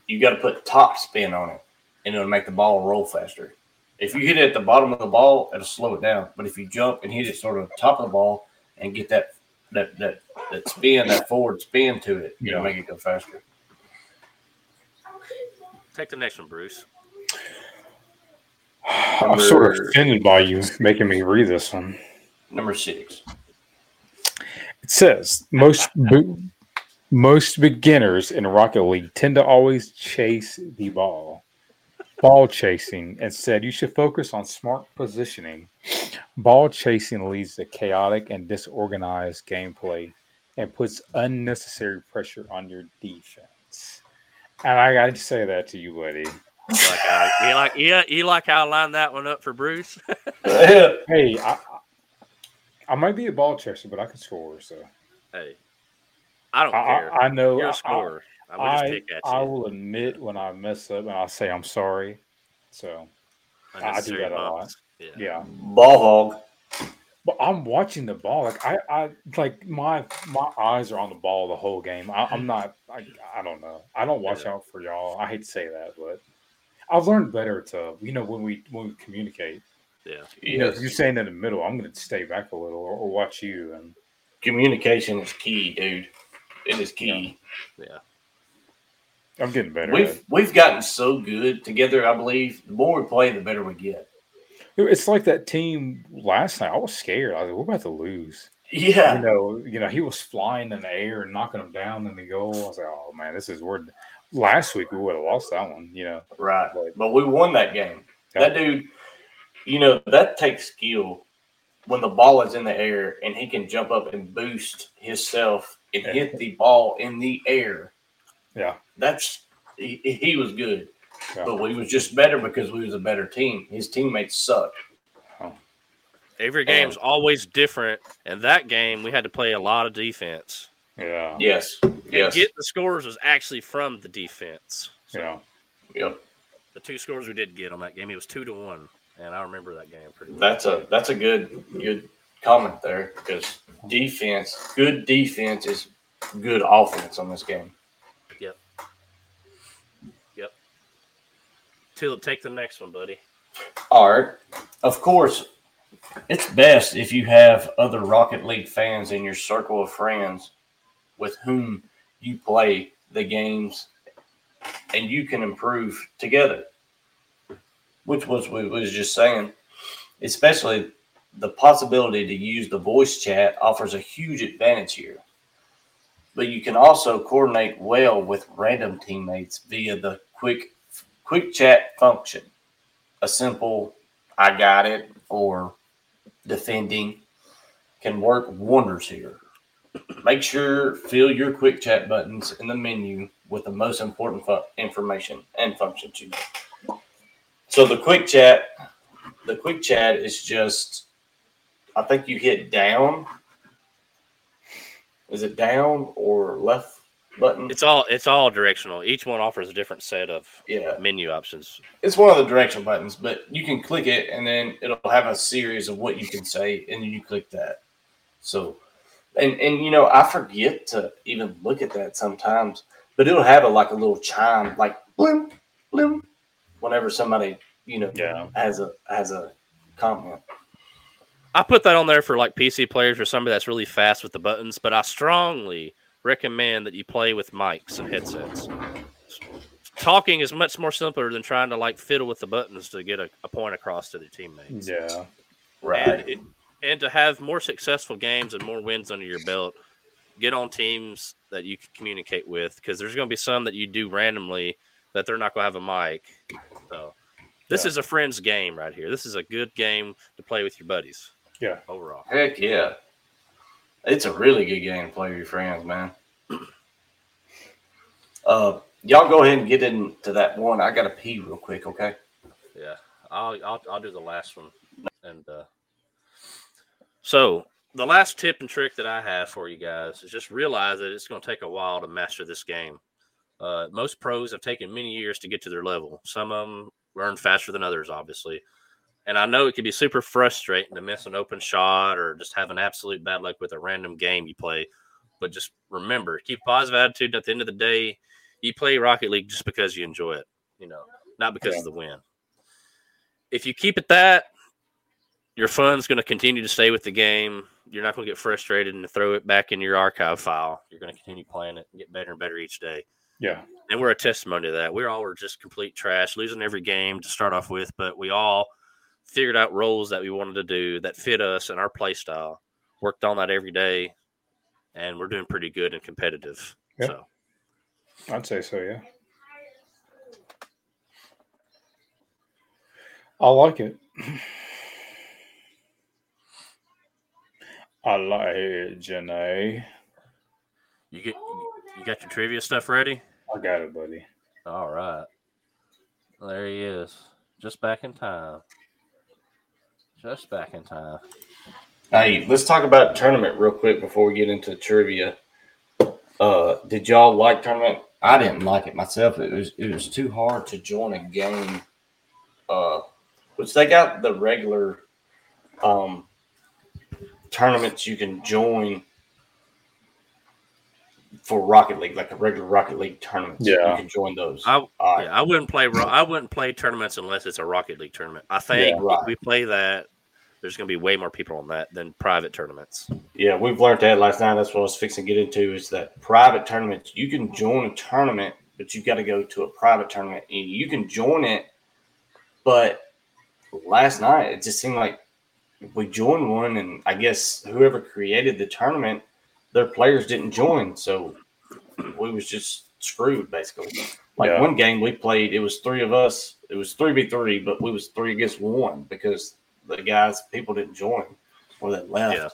you got to put top spin on it, and it'll make the ball roll faster. If you hit it at the bottom of the ball, it'll slow it down. But if you jump and hit it sort of top of the ball and get that that that that spin, that forward spin to it, Yeah. it'll make it go faster. Take the next one, Bruce. I'm sort of offended by you making me read this one. Number six. It says most be- most beginners in Rocket League tend to always chase the ball. Ball chasing. Instead, you should focus on smart positioning. Ball chasing leads to chaotic and disorganized gameplay and puts unnecessary pressure on your defense. And I got to say that to you, buddy. You like how, you like yeah, you like how I lined that one up for Bruce. Hey, I, I- I might be a ball chaser, but I can score. So hey, I don't I, care. I, I know. You're I- a scorer. I, will I, pick at I you. will admit when I mess up and I'll say I'm sorry. So I do that a lot. Yeah. yeah, Ball hog. But I'm watching the ball. Like I, I like my my eyes are on the ball the whole game. I, I'm hmm. not. I, I don't know. I don't watch Yeah. out for y'all. I hate to say that, but I've learned better to you know when we when we communicate. Yeah. You know, if you're saying in the middle, I'm going to stay back a little or, or watch you. And Communication is key, dude. It is key. Yeah. I'm getting better. We've it. we've gotten so good together. I believe the more we play, the better we get. It's like that team last night. I was scared. I was like, we're about to lose. Yeah. you know, you know, he was flying in the air and knocking them down in the goal. I was like, oh man, this is weird. Last week we would have lost that one, you know. Right. But- But we won that game. Yeah. That dude, you know, that takes skill when the ball is in the air and he can jump up and boost himself and Yeah. hit the ball in the air. Yeah. That's he, he was good. Yeah. But we was just better because we was a better team. His teammates sucked. Every game's always different, and that game we had to play a lot of defense. Yeah. Yes. And Yes. get the scores was actually from the defense. So Yeah. Yep. the two scores we did get on that game, it was two to one, and I remember that game pretty well. That's a that's a good good comment there because defense, good defense is good offense on this game. Tulip, take the next one, buddy. Art, of course, it's best if you have other Rocket League fans in your circle of friends with whom you play the games and you can improve together. Which was we was just saying, especially the possibility to use the voice chat offers a huge advantage here. But you can also coordinate well with random teammates via the quick quick chat function a simple I got it or defending can work wonders here. make sure fill your quick chat buttons in the menu with the most important fu- information and functions you know. So the quick chat, the quick chat is just, I think you hit down. Is it down or left button? It's all it's all directional. Each one offers a different set of yeah, menu options. it's one of the direction buttons, but you can click it and then it'll have a series of what you can say, and then you click that. So, and and you know, I forget to even look at that sometimes, but it'll have a like a little chime, like blim blim, whenever somebody you know Yeah. has a has a comment. I put that on there for like PC players or somebody that's really fast with the buttons, but I strongly recommend that you play with mics and headsets. Talking is much more simpler than trying to like fiddle with the buttons to get a, a point across to the teammates. Yeah. And, it, and to have more successful games and more wins under your belt, get on teams that you can communicate with because there's going to be some that you do randomly that they're not going to have a mic. So this Yeah. is a friend's game right here. This is a good game to play with your buddies. Yeah. Overall. Heck yeah, it's a really good game to play with your friends, man. Uh, y'all go ahead and get into that one. I gotta pee real quick, okay? Yeah, I'll I'll, I'll do the last one. And uh, so the last tip and trick that I have for you guys is just realize that it's going to take a while to master this game. Uh, most pros have taken many years to get to their level. Some of them learn faster than others, obviously. And I know it can be super frustrating to miss an open shot or just have an absolute bad luck with a random game you play. But just remember, keep a positive attitude. At the end of the day, you play Rocket League just because you enjoy it, you know, not because of the win if you keep it that, your fun's going to continue to stay with the game. You're not going to get frustrated and throw it back in your archive file. You're going to continue playing it and get better and better each day. Yeah. And we're a testimony to that. We all were just complete trash, losing every game to start off with, but we all figured out roles that we wanted to do that fit us and our play style. Worked on that every day, and we're doing pretty good and competitive. Yeah. So I'd say so, yeah. I like it. I like it, Janae. you get you got your trivia stuff ready? I got it, buddy. All right. There he is. Just back in time. Just back in time. Hey, let's talk about tournament real quick before we get into trivia. Uh, did y'all like tournament? I didn't like it myself. It was it was too hard to join a game. Uh, which they got the regular um tournaments you can join for Rocket League, like a regular Rocket League tournament. Yeah. you can join those. I All right. yeah, I wouldn't play I wouldn't play tournaments unless it's a Rocket League tournament. I think Yeah, right. if we play that, there's going to be way more people on that than private tournaments. Yeah, we've learned that last night. That's what I was fixing to get into is that private tournaments. You can join a tournament, but you've got to go to a private tournament. And you can join it, but last night it just seemed like we joined one, and I guess whoever created the tournament, their players didn't join, so we was just screwed basically. Like Yeah. one game we played, it was three of us. It was three v three, but we was three against one because the guys people didn't join or they left. Yeah.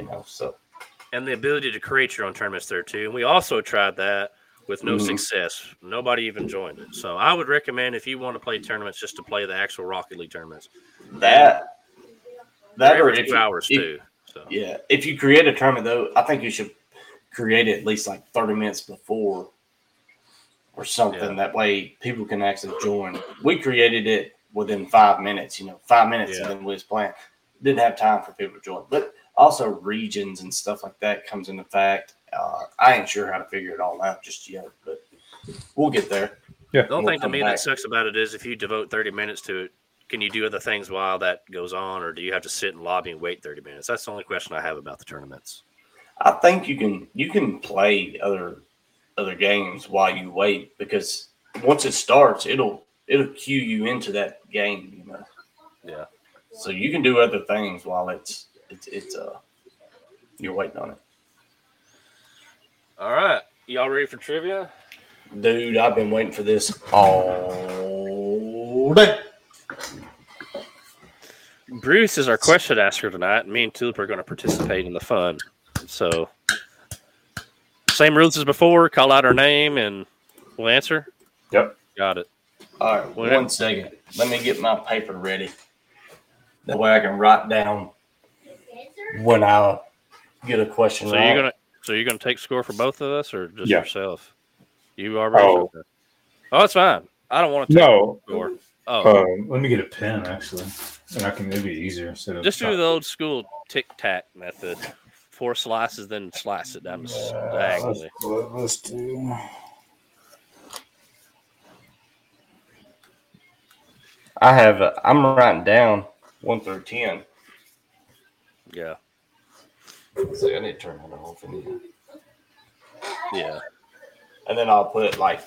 You know, so And the ability to create your own tournaments there too. And we also tried that with no Mhm. success. Nobody even joined it. So I would recommend if you want to play tournaments, just to play the actual Rocket League tournaments. that that or two hours if- too. So Yeah, if you create a tournament though, I think you should create it at least like thirty minutes before or something. Yeah. That way people can actually join. We created it within five minutes. You know, five minutes, Yeah. and then we was playing. Didn't have time for people to join, but also regions and stuff like that comes into fact. Uh, I ain't sure how to figure it all out just yet, but we'll get there. Yeah. The only We'll thing to me back. that sucks about it is if you devote 30 minutes to it, can you do other things while that goes on, or do you have to sit in lobby and wait 30 minutes? That's the only question I have about the tournaments. I think you can you can play other other games while you wait because once it starts, it'll it'll cue you into that game. You know, Yeah. so you can do other things while it's it's it's uh you're waiting on it. All right. Y'all ready for trivia? Dude, I've been waiting for this all day. Bruce is our question asker tonight, and me and Tulip are going to participate in the fun. So same rules as before. Call out our name and we'll answer. Yep. Got it. All right, Whatever. one second. Let me get my paper ready. That way I can write down when I get a question So right. you're gonna so you're gonna take score for both of us or just Yeah. yourself? You are. Oh. Okay. Oh, it's fine. I don't want to take No. score. Oh, Um, let me get a pen actually, and I can. It'll easier instead of just do the old school tic tac method. Four slices, then slice it down the s- Uh, diagonally. let's, let's do. I have. I'm writing down one through ten. Yeah, So I need to turn that off, and yeah. and then I'll put like.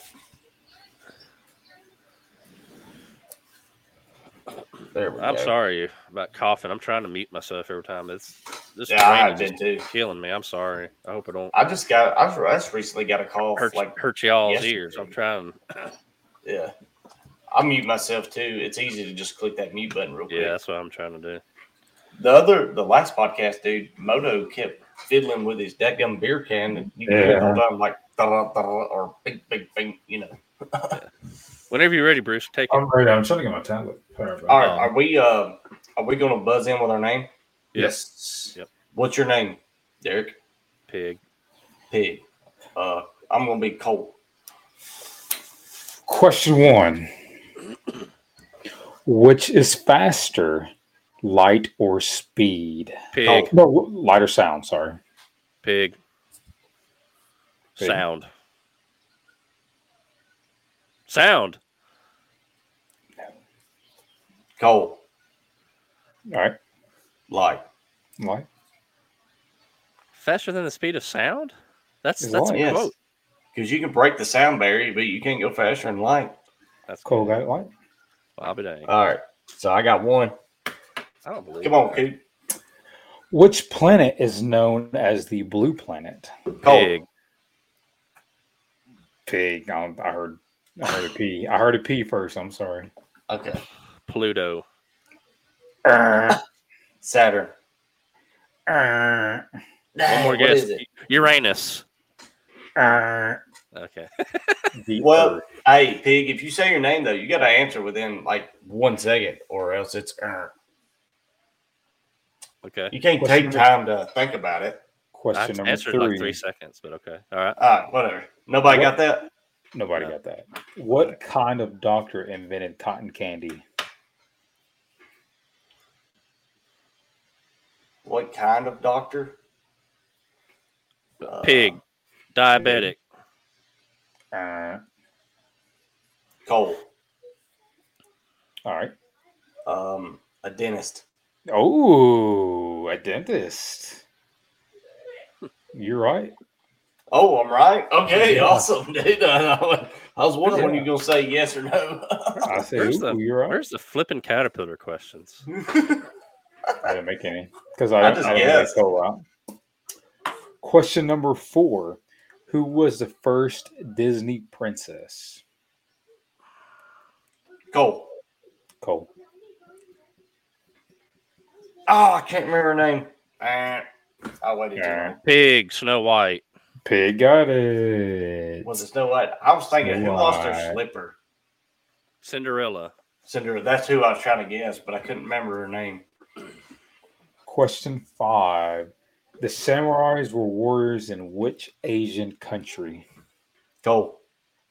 There we I'm go. sorry about coughing. I'm trying to mute myself every time. It's this Yeah, I rain have is been too. killing me. I'm sorry. I hope I don't I just got. I just- I just recently got a call. hurt like hurt y'all's yesterday. ears. I'm trying. Yeah. I mute myself too. It's easy to just click that mute button real quick. Yeah, that's what I'm trying to do. The other, the last podcast, dude, Moto kept fiddling with his dadgum beer can, and you can hear it all the time, like da da or bing bing bing. You know. Whenever you're ready, Bruce, take it. I'm ready. I'm trying to get my tablet. Sorry about All that. right, are we? Uh, are we going to buzz in with our name? Yes. Yep. What's your name, Derek? Pig. Pig. Uh, I'm going to be Colt. Question one: Which is faster, light or speed? Pig. No, light or sound. Sorry. Pig. Pig. Sound. Sound. Coal. All right. Light. Light. Faster than the speed of sound? That's Is that's a. Yes. quote. Because you can break the sound barrier, but you can't go faster than light. That's cool. got it. Light. I'll be dang. All right. So I got one. I don't believe Come on, that. Which planet is known as the blue planet? Colt. Pig. Pig. I, I heard. I heard a P. I heard a P first. I'm sorry. Okay. Pluto. Saturn. Uh, One more guess. Uranus. uh, Okay. Well, Earth. hey, Pig, if you say your name, though, you got to answer within like one second or else it's. Uh, Okay. you can't Question take time to think about it. I question number answered three. like three seconds, but okay. All right. All right, whatever. Nobody What? got that? Nobody No. got that. What kind of doctor invented cotton candy? What kind of doctor? Uh, Pig. Diabetic. Uh, Cole. all right. Um, a dentist. Oh, a dentist. You're right. Oh, I'm right. Okay, Yeah. awesome, dude. I, I was wondering when you're gonna say yes or no. I say, Where's ooh, the- you're right. Where's the flipping caterpillar questions? I didn't make any because I, I I, just don't think guessed. I go. Question number four: Who was the first Disney princess? Cole. Cole. Oh, I can't remember her name. Uh, I waited too Yeah. Pig. Snow White. Pig got it. Was it Snow White? I was thinking who Snow lost her slipper? Cinderella. Cinderella. That's who I was trying to guess, but I couldn't remember her name. Question five: The samurais were warriors in which Asian country? Cole.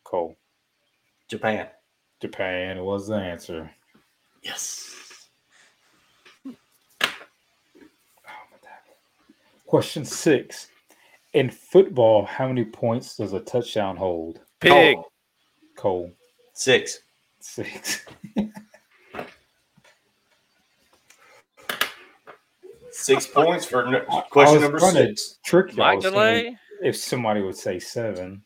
Cole. Japan. Japan was the answer. Yes. Question six: In football, how many points does a touchdown hold? Pig. Cole. Cole. Six. Six. Six points for n- I question number six. Trick. Mike Delay. If somebody would say seven.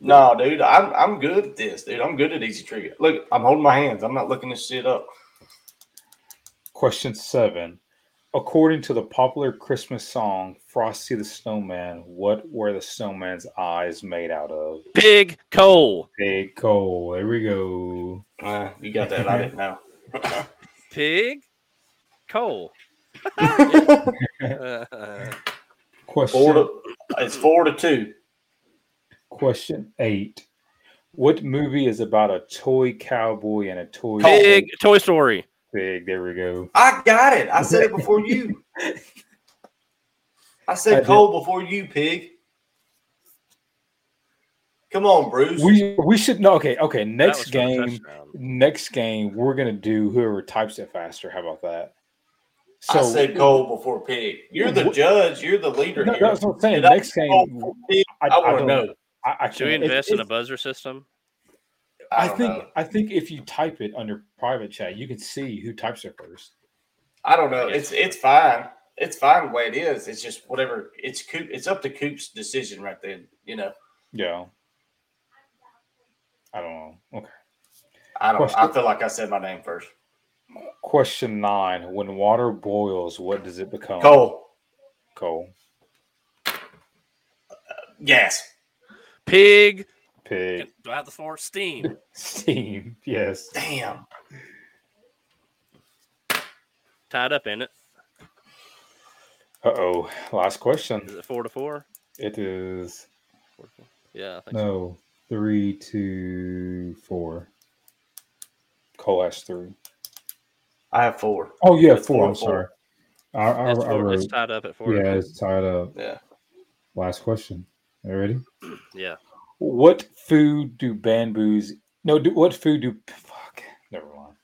No, dude, I'm I'm good at this, dude. I'm good at easy trivia. Look, I'm holding my hands. I'm not looking this shit up. Question seven. According to the popular Christmas song Frosty the Snowman, what were the snowman's eyes made out of? Pig. Coal. Pig coal. There we go. Uh, you got that? I didn't know. Pig. Coal. Uh, Question four to, it's four to two. Question eight. What movie is about a toy cowboy and a toy Big Toy Story. pig? There we go. I got it. I said it before you. I I said did. Cole before you, pig. Come on, Bruce. We we should know. Okay, okay. Next was for the game, next game, we're gonna do whoever types it faster. How about that? I said Cole before pig. You're the judge. You're the leader No, here. that's what I'm saying. Did Next say game, pig? I, I, want to don't- know. I, I Should we can't- it- invest in a buzzer system? I, I think know. I think if you type it under private chat, you can see who types it first. I don't know. It's it's fine. It's fine the way it is. It's just whatever. It's Coop. It's up to Coop's decision right then. You know. Yeah. I don't know. Okay. I don't. I feel like I said my name first. Question nine: When water boils, what does it become? Cole. Coal. Gas. Pig. Pig. Do I have the floor? Steam. Steam. Yes. Damn. Tied up in it. Uh oh. Last question. Is it four to four? It is Four to four. Yeah, I think so. no three, two, four. Coal ash three. I have four. Oh yeah, four. four, I'm four. sorry. I, I, It's, I four, it's tied up at four. Yeah, it's tied up. Yeah. Last question. You ready? Yeah. What food do bamboos? No, do, what food do? Fuck. Never mind.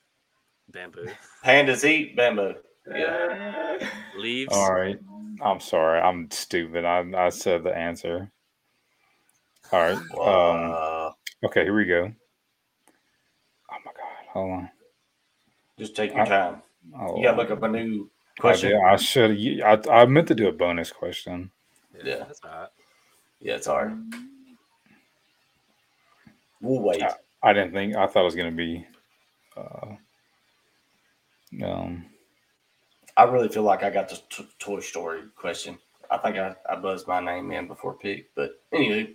Bamboo. Pandas eat bamboo. Yeah. Leaves. All right. I'm sorry. I'm stupid. I, I said the answer. All right. Um, okay, here we go. Oh my god. Hold on. Just take your I- time. Oh, You gotta look up a new question. did- I should. I, I meant to do a bonus question. Yeah. That's all right. Yeah, it's all right. We'll wait. Yeah. I didn't think. I thought it was gonna be. Uh, um. I really feel like I got the t- Toy Story question. I think I, I buzzed my name in before pick. But anyway,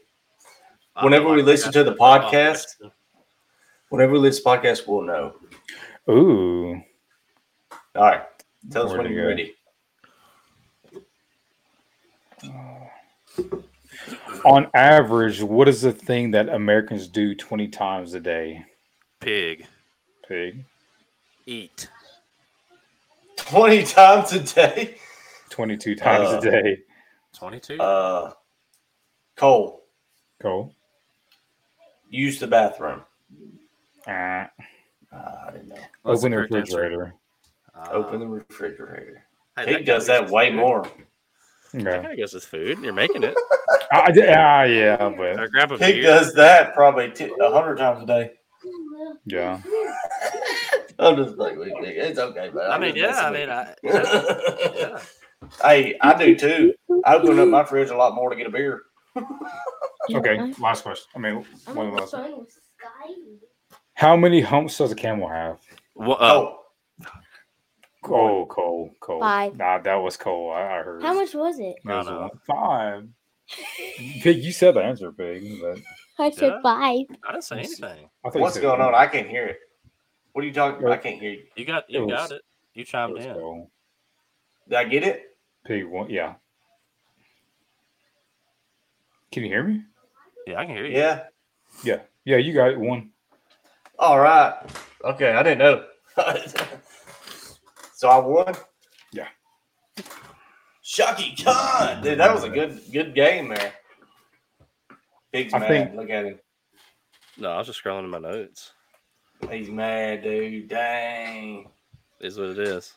Whenever we listen to the podcast, whenever we listen to the podcast, we'll know. Ooh. All right. Tell us Where'd when you're go? ready. On average, what is the thing that Americans do 20 times a day? Pig. Pig. Eat. 20 times a day. 22 times Uh, a day. 22? Uh, Cole, Cole. use the bathroom. Ah, Uh, I didn't know. What's open the refrigerator. Uh, Open the refrigerator. hey, He that does that way food. more. That Yeah. guy gets his food. You're making it. I, I did- ah, yeah, Or but grab a He beer. does that probably t- a hundred times a day. yeah. I'm just like, wait, wait, it's okay, but I mean, yeah. I mean, I, yeah. hey, I do too. I open up my fridge a lot more to get a beer. Okay, last question. I mean, one of the last. phone with Sky. How many humps does a camel have? Well, uh, Oh, Oh, Cole, Cole. Five. Nah, that was Cole. I, I heard. How much was it? It was I know. Five. Pig, you said the answer, Pig. But I said Yeah. five. I didn't say anything. I thought you what's said going on? I can't hear it. What are you talking? I can't hear you. You got It you was- got it. You chimed was in. Cole. Did I get it? Pig one. Yeah. Can you hear me? Yeah, I can hear you. Yeah. Yeah. Yeah, you got it. One. All right. Okay, I didn't know. so I won. Yeah. Shucky Khan, dude, that was a good good game there. Big's I mad. think- Look at him. No, I was just scrolling in my notes. He's mad, dude. Dang. Is what it is.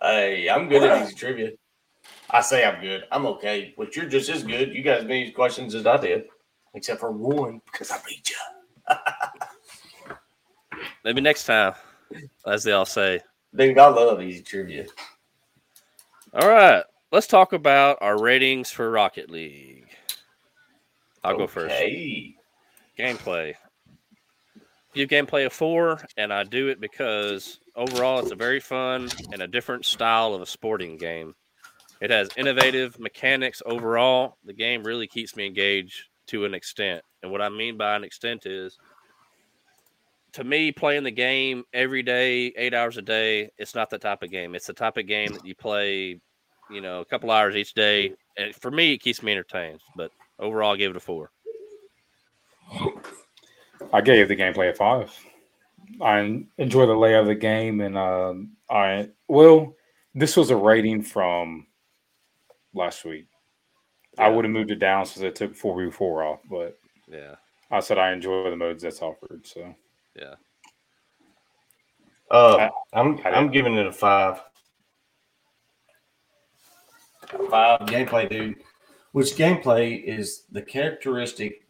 Hey, I'm good at these trivia. I say I'm good. I'm okay, but you're just as good. You guys made these questions as I did, except for one because I beat you. Maybe next time, as they all say. Dude, I love easy trivia. All right, let's talk about our ratings for Rocket League. I'll go first. Okay. Gameplay. Give gameplay a four, and I do it because overall it's a very fun and a different style of a sporting game. It has innovative mechanics overall. The game really keeps me engaged to an extent. And what I mean by an extent is to me, playing the game every day, eight hours a day, it's not the type of game. It's the type of game that you play, you know, a couple hours each day. And for me, it keeps me entertained. But overall, I give it a four. I gave the gameplay a five. I enjoy the layout of the game, and uh, I well, this was a rating from last week. I would have moved it down since I took four v four off, but Yeah. I said I enjoy the modes that's offered. So Yeah. Uh, I'm I I'm giving it a five. Five gameplay, dude. Which gameplay is the characteristic,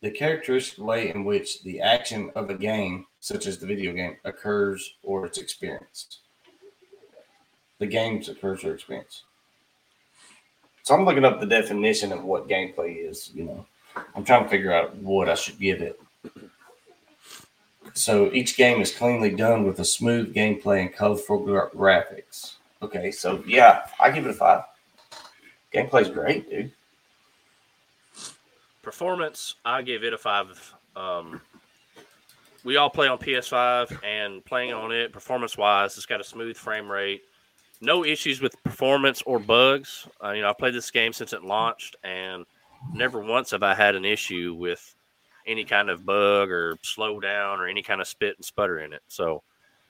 the characteristic way in which the action of a game, such as the video game, occurs or it's experienced. The game's occurs or experience. So I'm looking up the definition of what gameplay is. You know, I'm trying to figure out what I should give it. So each game is cleanly done with a smooth gameplay and colorful gra- graphics. Okay, so yeah, I give it a five. Gameplay's great, dude. Performance, I give it a five. Um, we all play on PS5, and playing on it, performance wise, it's got a smooth frame rate. No issues with performance or bugs. Uh, you know, I played this game since it launched, and never once have I had an issue with any kind of bug or slow down or any kind of spit and sputter in it. So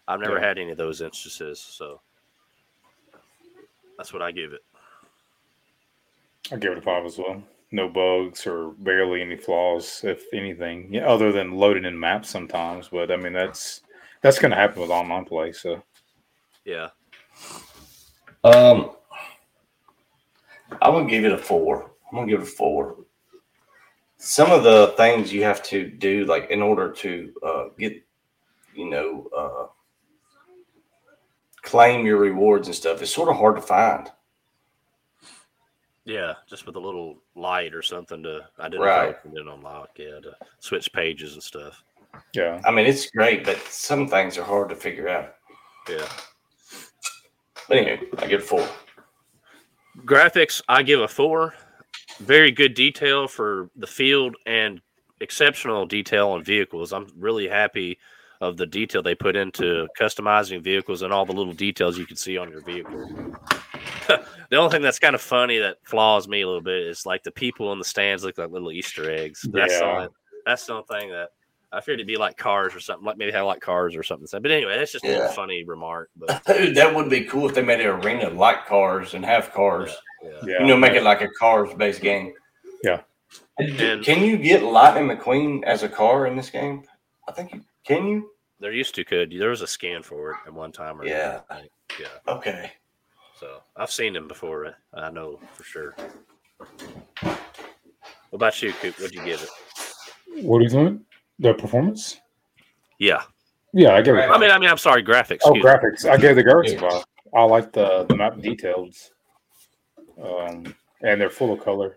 I've never Yeah. had any of those instances. So that's what I give it. I give it a five as well. No bugs or barely any flaws, if anything, yeah, other than loading in maps sometimes. But I mean, that's that's going to happen with online play. So Yeah. Um, I'm gonna give it a four. I'm gonna give it a four. Some of the things you have to do, like in order to uh, get, you know, uh, claim your rewards and stuff, it's sort of hard to find. Yeah, just with a little light or something to identify Right. what's been unlocked. Yeah, to switch pages and stuff. yeah, I mean, it's great, but some things are hard to figure out. Yeah. But anyway, I give a four. Graphics, I give a four. Very good detail for the field and exceptional detail on vehicles. I'm really happy of the detail they put into customizing vehicles and all the little details you can see on your vehicle. the only thing that's kind of funny that flaws me a little bit is like the people in the stands look like little Easter eggs. That's the only, that's the only thing that I feared it'd be like cars or something. Like maybe have like cars or something. But anyway, that's just a funny remark. But that would be cool if they made an arena like cars and have cars. yeah. Yeah. You know, make it like a cars based game. Yeah. And- Can you get Lightning McQueen as a car in this game? I think you can you? There used to could there was a scan for it at one time or Yeah. I think. yeah. Okay. So I've seen him before. I know for sure. What about you, Coop? What'd you give it? What do you think? The performance? Yeah, Yeah, I give it. I mean, I mean, I'm sorry, graphics. oh, excuse me. graphics. I gave the graphics a. I like the the map details, um, and they're full of color.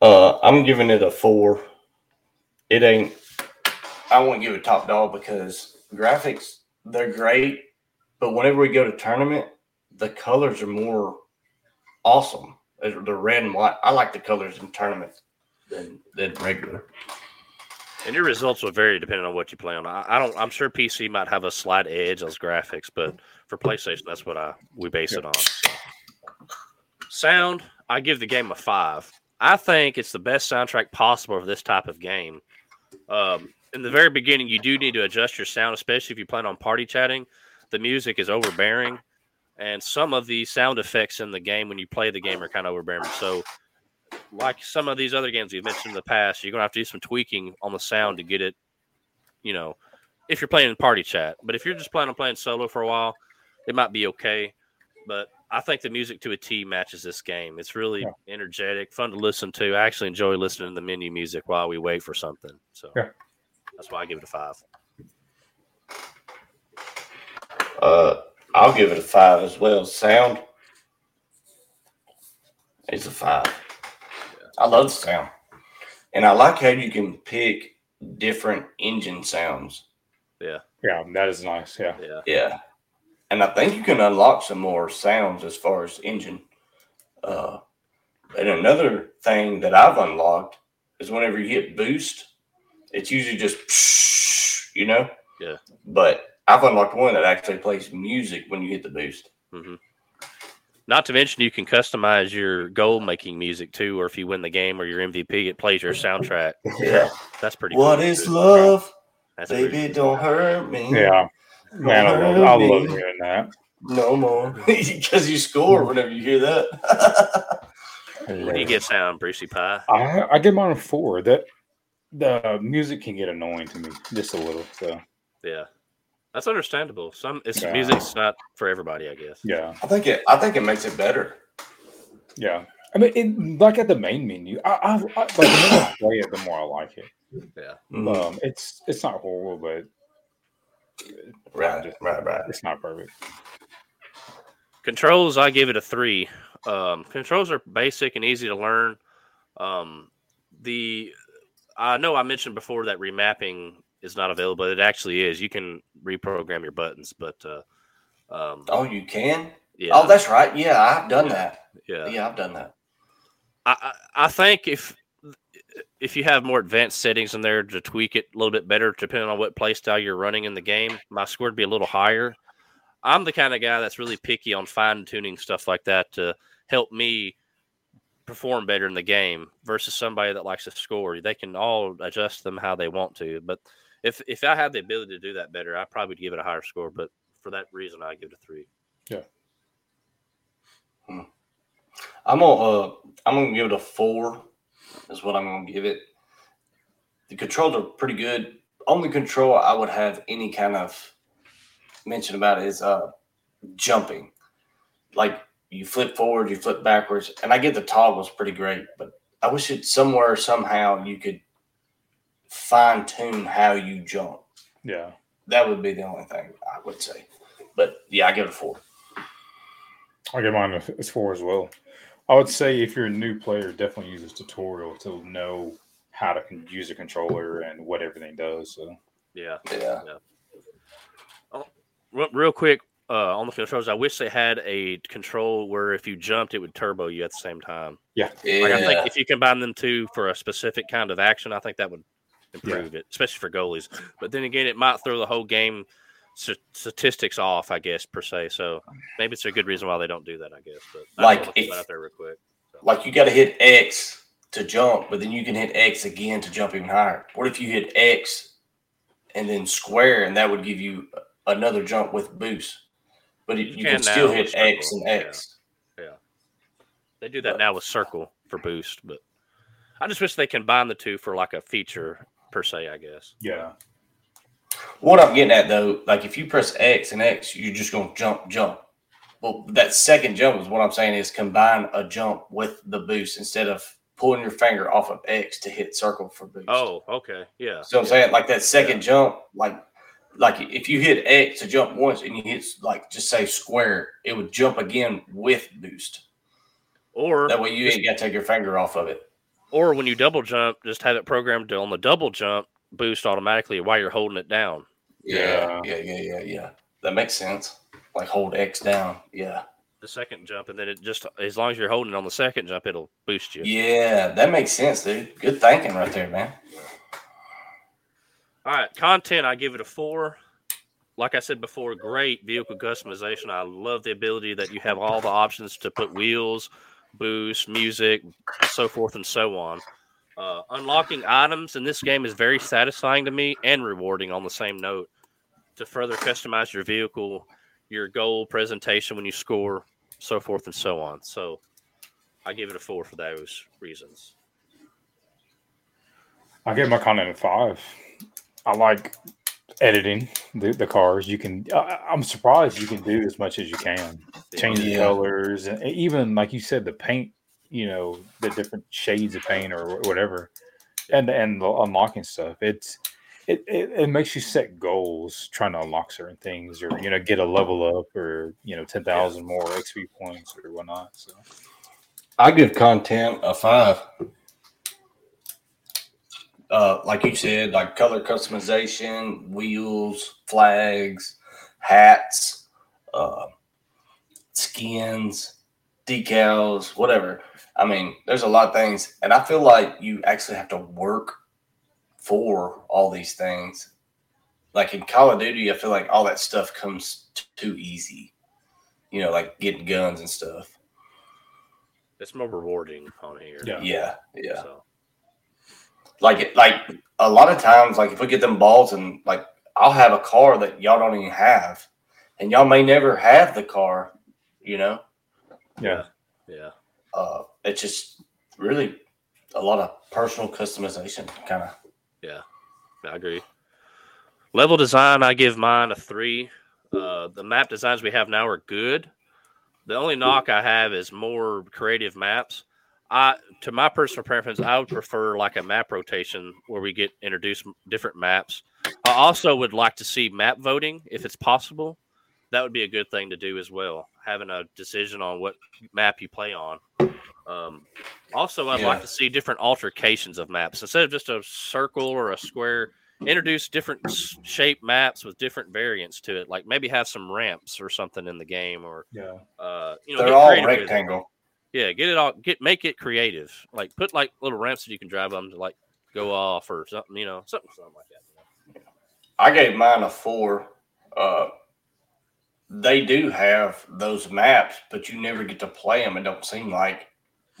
Uh, I'm giving it a four. It ain't. I won't give it top dog because graphics they're great, but whenever we go to tournament, the colors are more awesome. They're they're red and white. I like the colors in tournaments than than regular. And your results will vary depending on what you play on. I, I don't. I'm sure PC might have a slight edge on graphics, but for PlayStation, that's what I we base it on. So. Sound, I give the game a five. I think it's the best soundtrack possible for this type of game. Um, in the very beginning, you do need to adjust your sound, especially if you plan on party chatting. The music is overbearing, and some of the sound effects in the game when you play the game are kind of overbearing. So, like some of these other games we've mentioned in the past, you're gonna have to do some tweaking on the sound to get it. You know, if you're playing in party chat, but if you're just planning on playing solo for a while, it might be okay. But I think the music to a T matches this game. It's really Yeah. energetic, fun to listen to. I actually enjoy listening to the menu music while we wait for something. So Yeah. that's why I give it a five. Uh, I'll give it a five as well. Sound is a five. I love the sound, and I like how you can pick different engine sounds. Yeah, yeah, that is nice. Yeah, Yeah. Yeah, and I think you can unlock some more sounds as far as engine. Uh, and another thing that I've unlocked is whenever you hit boost, it's usually just you know. Yeah. But I've unlocked one that actually plays music when you hit the boost. Mm-hmm. Not to mention, you can customize your goal making music too, or if you win the game or your MVP, it plays your soundtrack. Yeah. That's pretty. What cool, is too. love? That's Baby, cool. don't hurt me. Yeah, man, I love, I love hearing that. No more. Because you score whenever you hear that. What do you get sound, Brucey Pie? I I give mine a four. That the music can get annoying to me just a little. So Yeah, that's understandable. Some it's Yeah. music's not for everybody, I guess. yeah, I think it. I think it makes it better. yeah. I mean, it, like at the main menu, I, I, I like the more I play it, the more I like it. Yeah, Mhm. Um, it's it's not horrible, but right, right, right. it's not perfect. controls. I give it a three. Um, controls are basic and easy to learn. Um, the I know I mentioned before that remapping is not available. It actually is. You can reprogram your buttons, but uh, um, Oh, you can. yeah, Oh, that's right. Yeah, I've done that. yeah. Yeah, I've done that. I I think if if you have more advanced settings in there to tweak it a little bit better, depending on what play style you're running in the game, my score would be a little higher. I'm the kind of guy that's really picky on fine tuning stuff like that to help me perform better in the game versus somebody that likes to score. They can all adjust them how they want to. But if if I had the ability to do that better, I probably would give it a higher score. But for that reason, I give it a three. Yeah. I'm gonna. Uh, I'm gonna give it a four. Is what I'm gonna give it. The controls are pretty good. Only control I would have any kind of mention about is uh jumping. Like you flip forward, you flip backwards, and I get the toggles pretty great, but I wish it somewhere somehow you could fine tune how you jump. Yeah, That would be the only thing I would say. But yeah, I give it a four. I give mine a- as four as well. I would say if you're a new player, definitely use this tutorial to know how to con- use a controller and what everything does. So Yeah. Yeah. Real, real quick uh, on the controls, I wish they had a control where if you jumped, it would turbo you at the same time. Yeah. Like I think if you combine them two for a specific kind of action, I think that would Yeah. improve it, especially for goalies. But then again, it might throw the whole game st- statistics off, I guess per se. So maybe it's a good reason why they don't do that. I guess. But I Like just if- out there real quick. like you got to hit X to jump, but then you can hit X again to jump even higher. What if you hit X and then square, and that would give you another jump with boost? But it, You you, can can, still hit with X and X. yeah. X. They do that now with circle for boost, but I just wish they combine the two for like a feature per se. I guess. yeah, What I'm getting at though, like if you press X and X, you're just gonna jump, jump. Well, that second jump is what I'm saying is combine a jump with the boost instead of pulling your finger off of X to hit circle for boost. Oh, okay, yeah. So I'm saying like that second jump, like like if you hit X to jump once and you hit like just say square, it would jump again with boost. Or That way you ain't got to take your finger off of it. or when you double jump, just have it programmed to on the double jump boost automatically while you're holding it down. Yeah, yeah, yeah, yeah, yeah. That makes sense. Like hold X down. Yeah, The second jump, and then it just as long as you're holding it on the second jump, it'll boost you. yeah, that makes sense, dude. Good thinking right there, man. All right, content, I give it a four. Like I said before, great vehicle customization. I love the ability that you have all the options to put wheels, boost, music, so forth and so on. Uh, unlocking items in this game is very satisfying to me and rewarding on the same note to further customize your vehicle, your goal presentation when you score, so forth and so on. So I give it a four for those reasons. I give my content a five. I like editing the, the cars. You can. I, I'm surprised you can do as much as you can. Change the Yeah. colors and even like you said, the paint. You know, the different shades of paint or whatever, and and the unlocking stuff. It's it, it, it makes you set goals trying to unlock certain things or you know get a level up or you know 10,000 more XP points or whatnot. So I give content a five. Uh, like you said, like color customization, wheels, flags, hats, uh, skins, decals, whatever. I mean, there's a lot of things, and I feel like you actually have to work for all these things. Like in Call of Duty, I feel like all that stuff comes t- too easy. You know, like getting guns and stuff. It's more rewarding on here. Yeah. Yeah, yeah. So, Like like a lot of times, like if we get them balls and like I'll have a car that y'all don't even have, and y'all may never have the car. You know, Yeah. yeah. uh, it's just really a lot of personal customization, kind of. Yeah, I agree. Level design, I give mine a three. Uh, the map designs we have now are good. The only knock I have is more creative maps. I, to my personal preference, I would prefer like a map rotation where we get introduced different maps. I also would like to see map voting if it's possible. That would be a good thing to do as well. Having a decision on what map you play on. Um, also, I'd like to see different altercations of maps instead of just a circle or a square. Introduce different shape maps with different variants to it. Like maybe have some ramps or something in the game, or Yeah. uh, you know, They're get all it. rectangle. Yeah, get it all. Get make it creative. Like put like little ramps that you can drive them to like go off or something. You know, something something like that. I gave mine a four. Uh, they do have those maps, but you never get to play them. It don't seem like,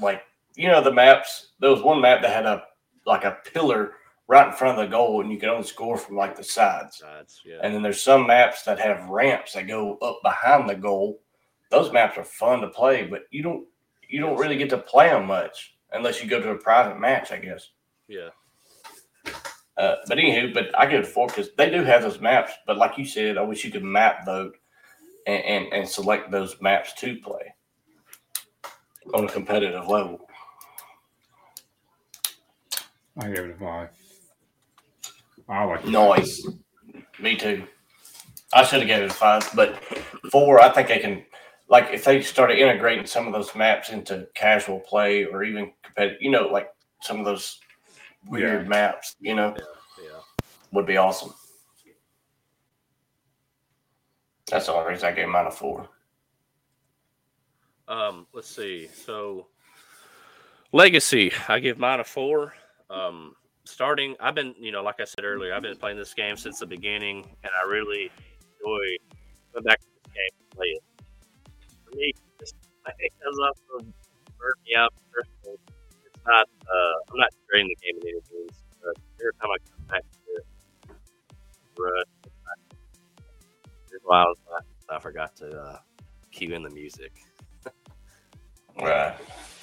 like you know, the maps. There was one map that had a like a pillar right in front of the goal, and you could only score from like the sides. Sides, yeah. And then there's some maps that have ramps that go up behind the goal. Those maps are fun to play, but you don't you don't really get to play them much unless you go to a private match, I guess. yeah. Uh, but anywho, but I give it four because they do have those maps. But like you said, I wish you could map vote and, and, and select those maps to play on a competitive level. I give it a five. I like it. Noise. Me too. I should have gave it a five, but four, I think they can like if they started integrating some of those maps into casual play or even competitive, you know, like some of those weird Yeah. maps, you know, Yeah. would be awesome. That's the only reason I gave mine a four. Um, let's see. So, legacy, I give mine a four. Um, starting, I've been, you know, like I said earlier, I've been playing this game since the beginning, and I really enjoy going back to this game and play it. For me, just, it comes burn me out. It's not, uh, I'm not trading the game in any means, but every time I come back to it, I, I forgot to uh, cue in the music. Right.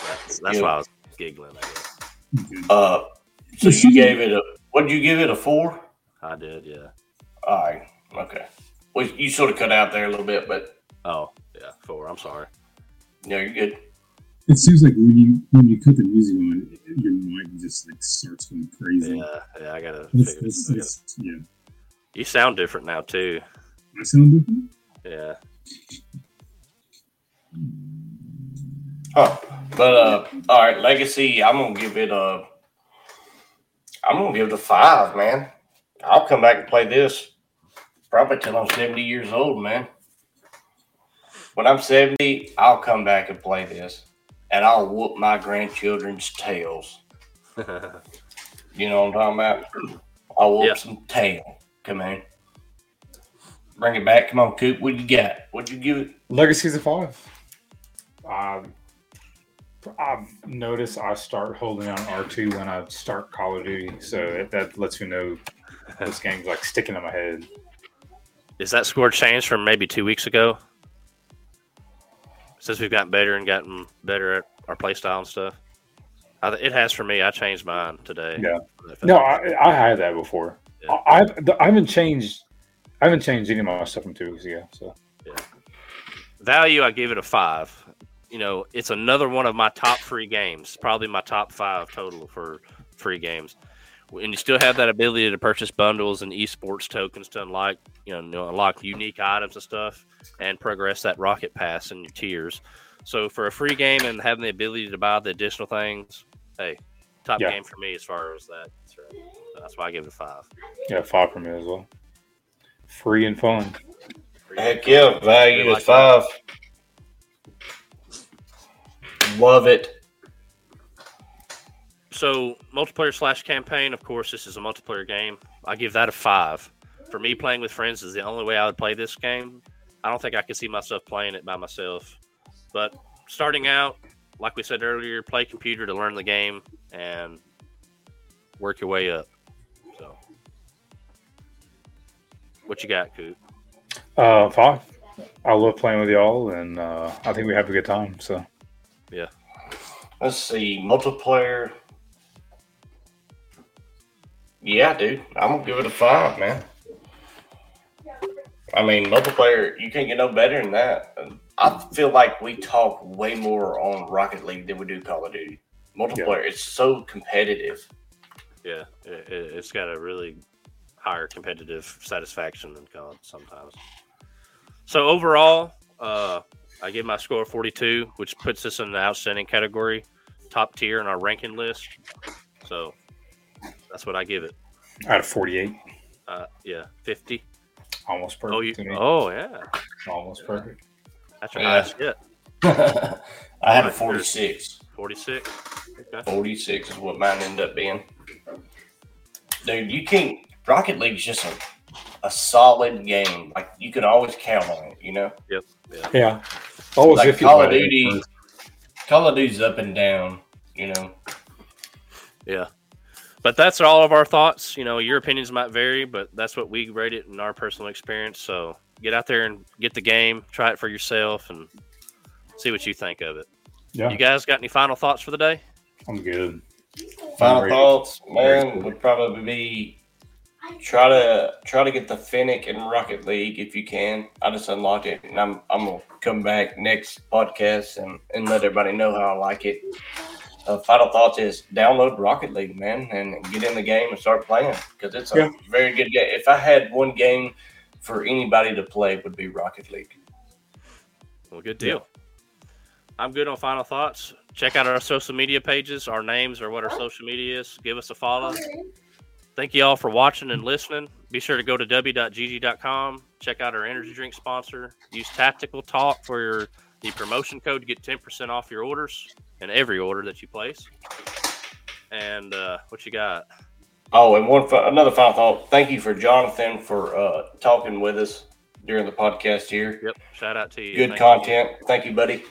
That's, that's Yeah. why I was giggling. I guess Uh, so you gave it a what did you give it a four? I did, yeah. All right. Okay. Well, you sort of cut out there a little bit, but Oh, yeah, four. I'm sorry. No, you're good. It seems like when you when you cut the music on, your mind just like starts going crazy. Yeah, yeah. I gotta That's, figure that's, this that's, yeah. You sound different now too. I sound different. Yeah. Huh. But uh, all right, Legacy. I'm gonna give it a. I'm gonna give it a five, man. I'll come back and play this probably till I'm 70 years old, man. When I'm 70, I'll come back and play this, and I'll whoop my grandchildren's tails. You know what I'm talking about? I'll whoop Yeah. some tail. Come on. Bring it back. Come on, Coop. What you got? What'd you give it? Legacy's a five. Um, I've noticed I start holding on R2 when I start Call of Duty, so that, that lets me know this game's like sticking in my head. Is that score changed from maybe two weeks ago? Since we've gotten better and gotten better at our play style and stuff. I, it has for me. I changed mine today. Yeah. No, I, I had that before. Yeah. I, I've, I haven't changed. I haven't changed any of my stuff from two weeks ago. So value i give it a five you know it's another one of my top free games probably my top five total for free games and you still have that ability to purchase bundles and esports tokens to unlock you know, unlock unique items and stuff and progress that rocket pass in your tiers so for a free game and having the ability to buy the additional things hey top Yeah. game for me as far as that so that's why i give it a five yeah, five for me as well. Free and fun. Free Heck yeah, value Like is five. Love it. So multiplayer slash campaign, of course, this is a multiplayer game. I give that a five. For me, playing with friends is the only way I would play this game. I don't think I could see myself playing it by myself. But starting out, like we said earlier, play computer to learn the game and work your way up. So, what you got, Coop? Uh, five. I love playing with y'all, and uh, I think we have a good time. So Let's see, multiplayer. Yeah, dude, I'm gonna give it a five, man. I mean, multiplayer, you can't get no better than that. I feel like we talk way more on Rocket League than we do Call of Duty. Multiplayer, it's so competitive. Yeah, it, it's got a really higher competitive satisfaction than COD sometimes. So overall, uh, I give my score 42, which puts us in the outstanding category, top tier in our ranking list. So that's what I give it. out of forty-eight, Uh, yeah, 50. almost perfect Oh, you, oh yeah, Almost perfect. that's your Yeah. highest yet. I had a 46. 46. Okay. 46 is what mine ended up being. Dude, you can't. Rocket League's just a, a solid game. Like, you can always count on it, you know? Yeah. Always Like if Call of Duty, first. Call of Duty's up and down, you know? Yeah. But that's all of our thoughts. You know, your opinions might vary, but that's what we rate it in our personal experience. So get out there and get the game, try it for yourself, and see what you think of it. Yeah, You guys got any final thoughts for the day? I'm good. Final Great. thoughts, man, would probably be try to try to get the Fennec in Rocket League if you can. I just unlocked it, and I'm I'm gonna come back next podcast and and let everybody know how I like it. Uh, final thoughts is download Rocket League, man, and get in the game and start playing because it's a Yeah. very good game. If I had one game for anybody to play, it would be Rocket League. Well, good deal. I'm good on final thoughts. Check out our social media pages. Our names are what our social media is. Give us a follow. Thank you all for watching and listening. Be sure to go to w.gg.com. Check out our energy drink sponsor. Use Tactical Talk for your the promotion code to get 10% off your orders and every order that you place. And uh, what you got? Oh, and one another final thought. Thank you for Jonathan for uh, talking with us during the podcast here. Yep. Shout out to you. Good Thank content. Thank you, buddy.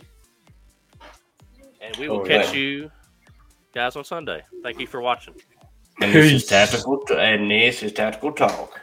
And we will catch you guys on Sunday. Thank you for watching. And this is Peace. tactical. And this is tactical talk.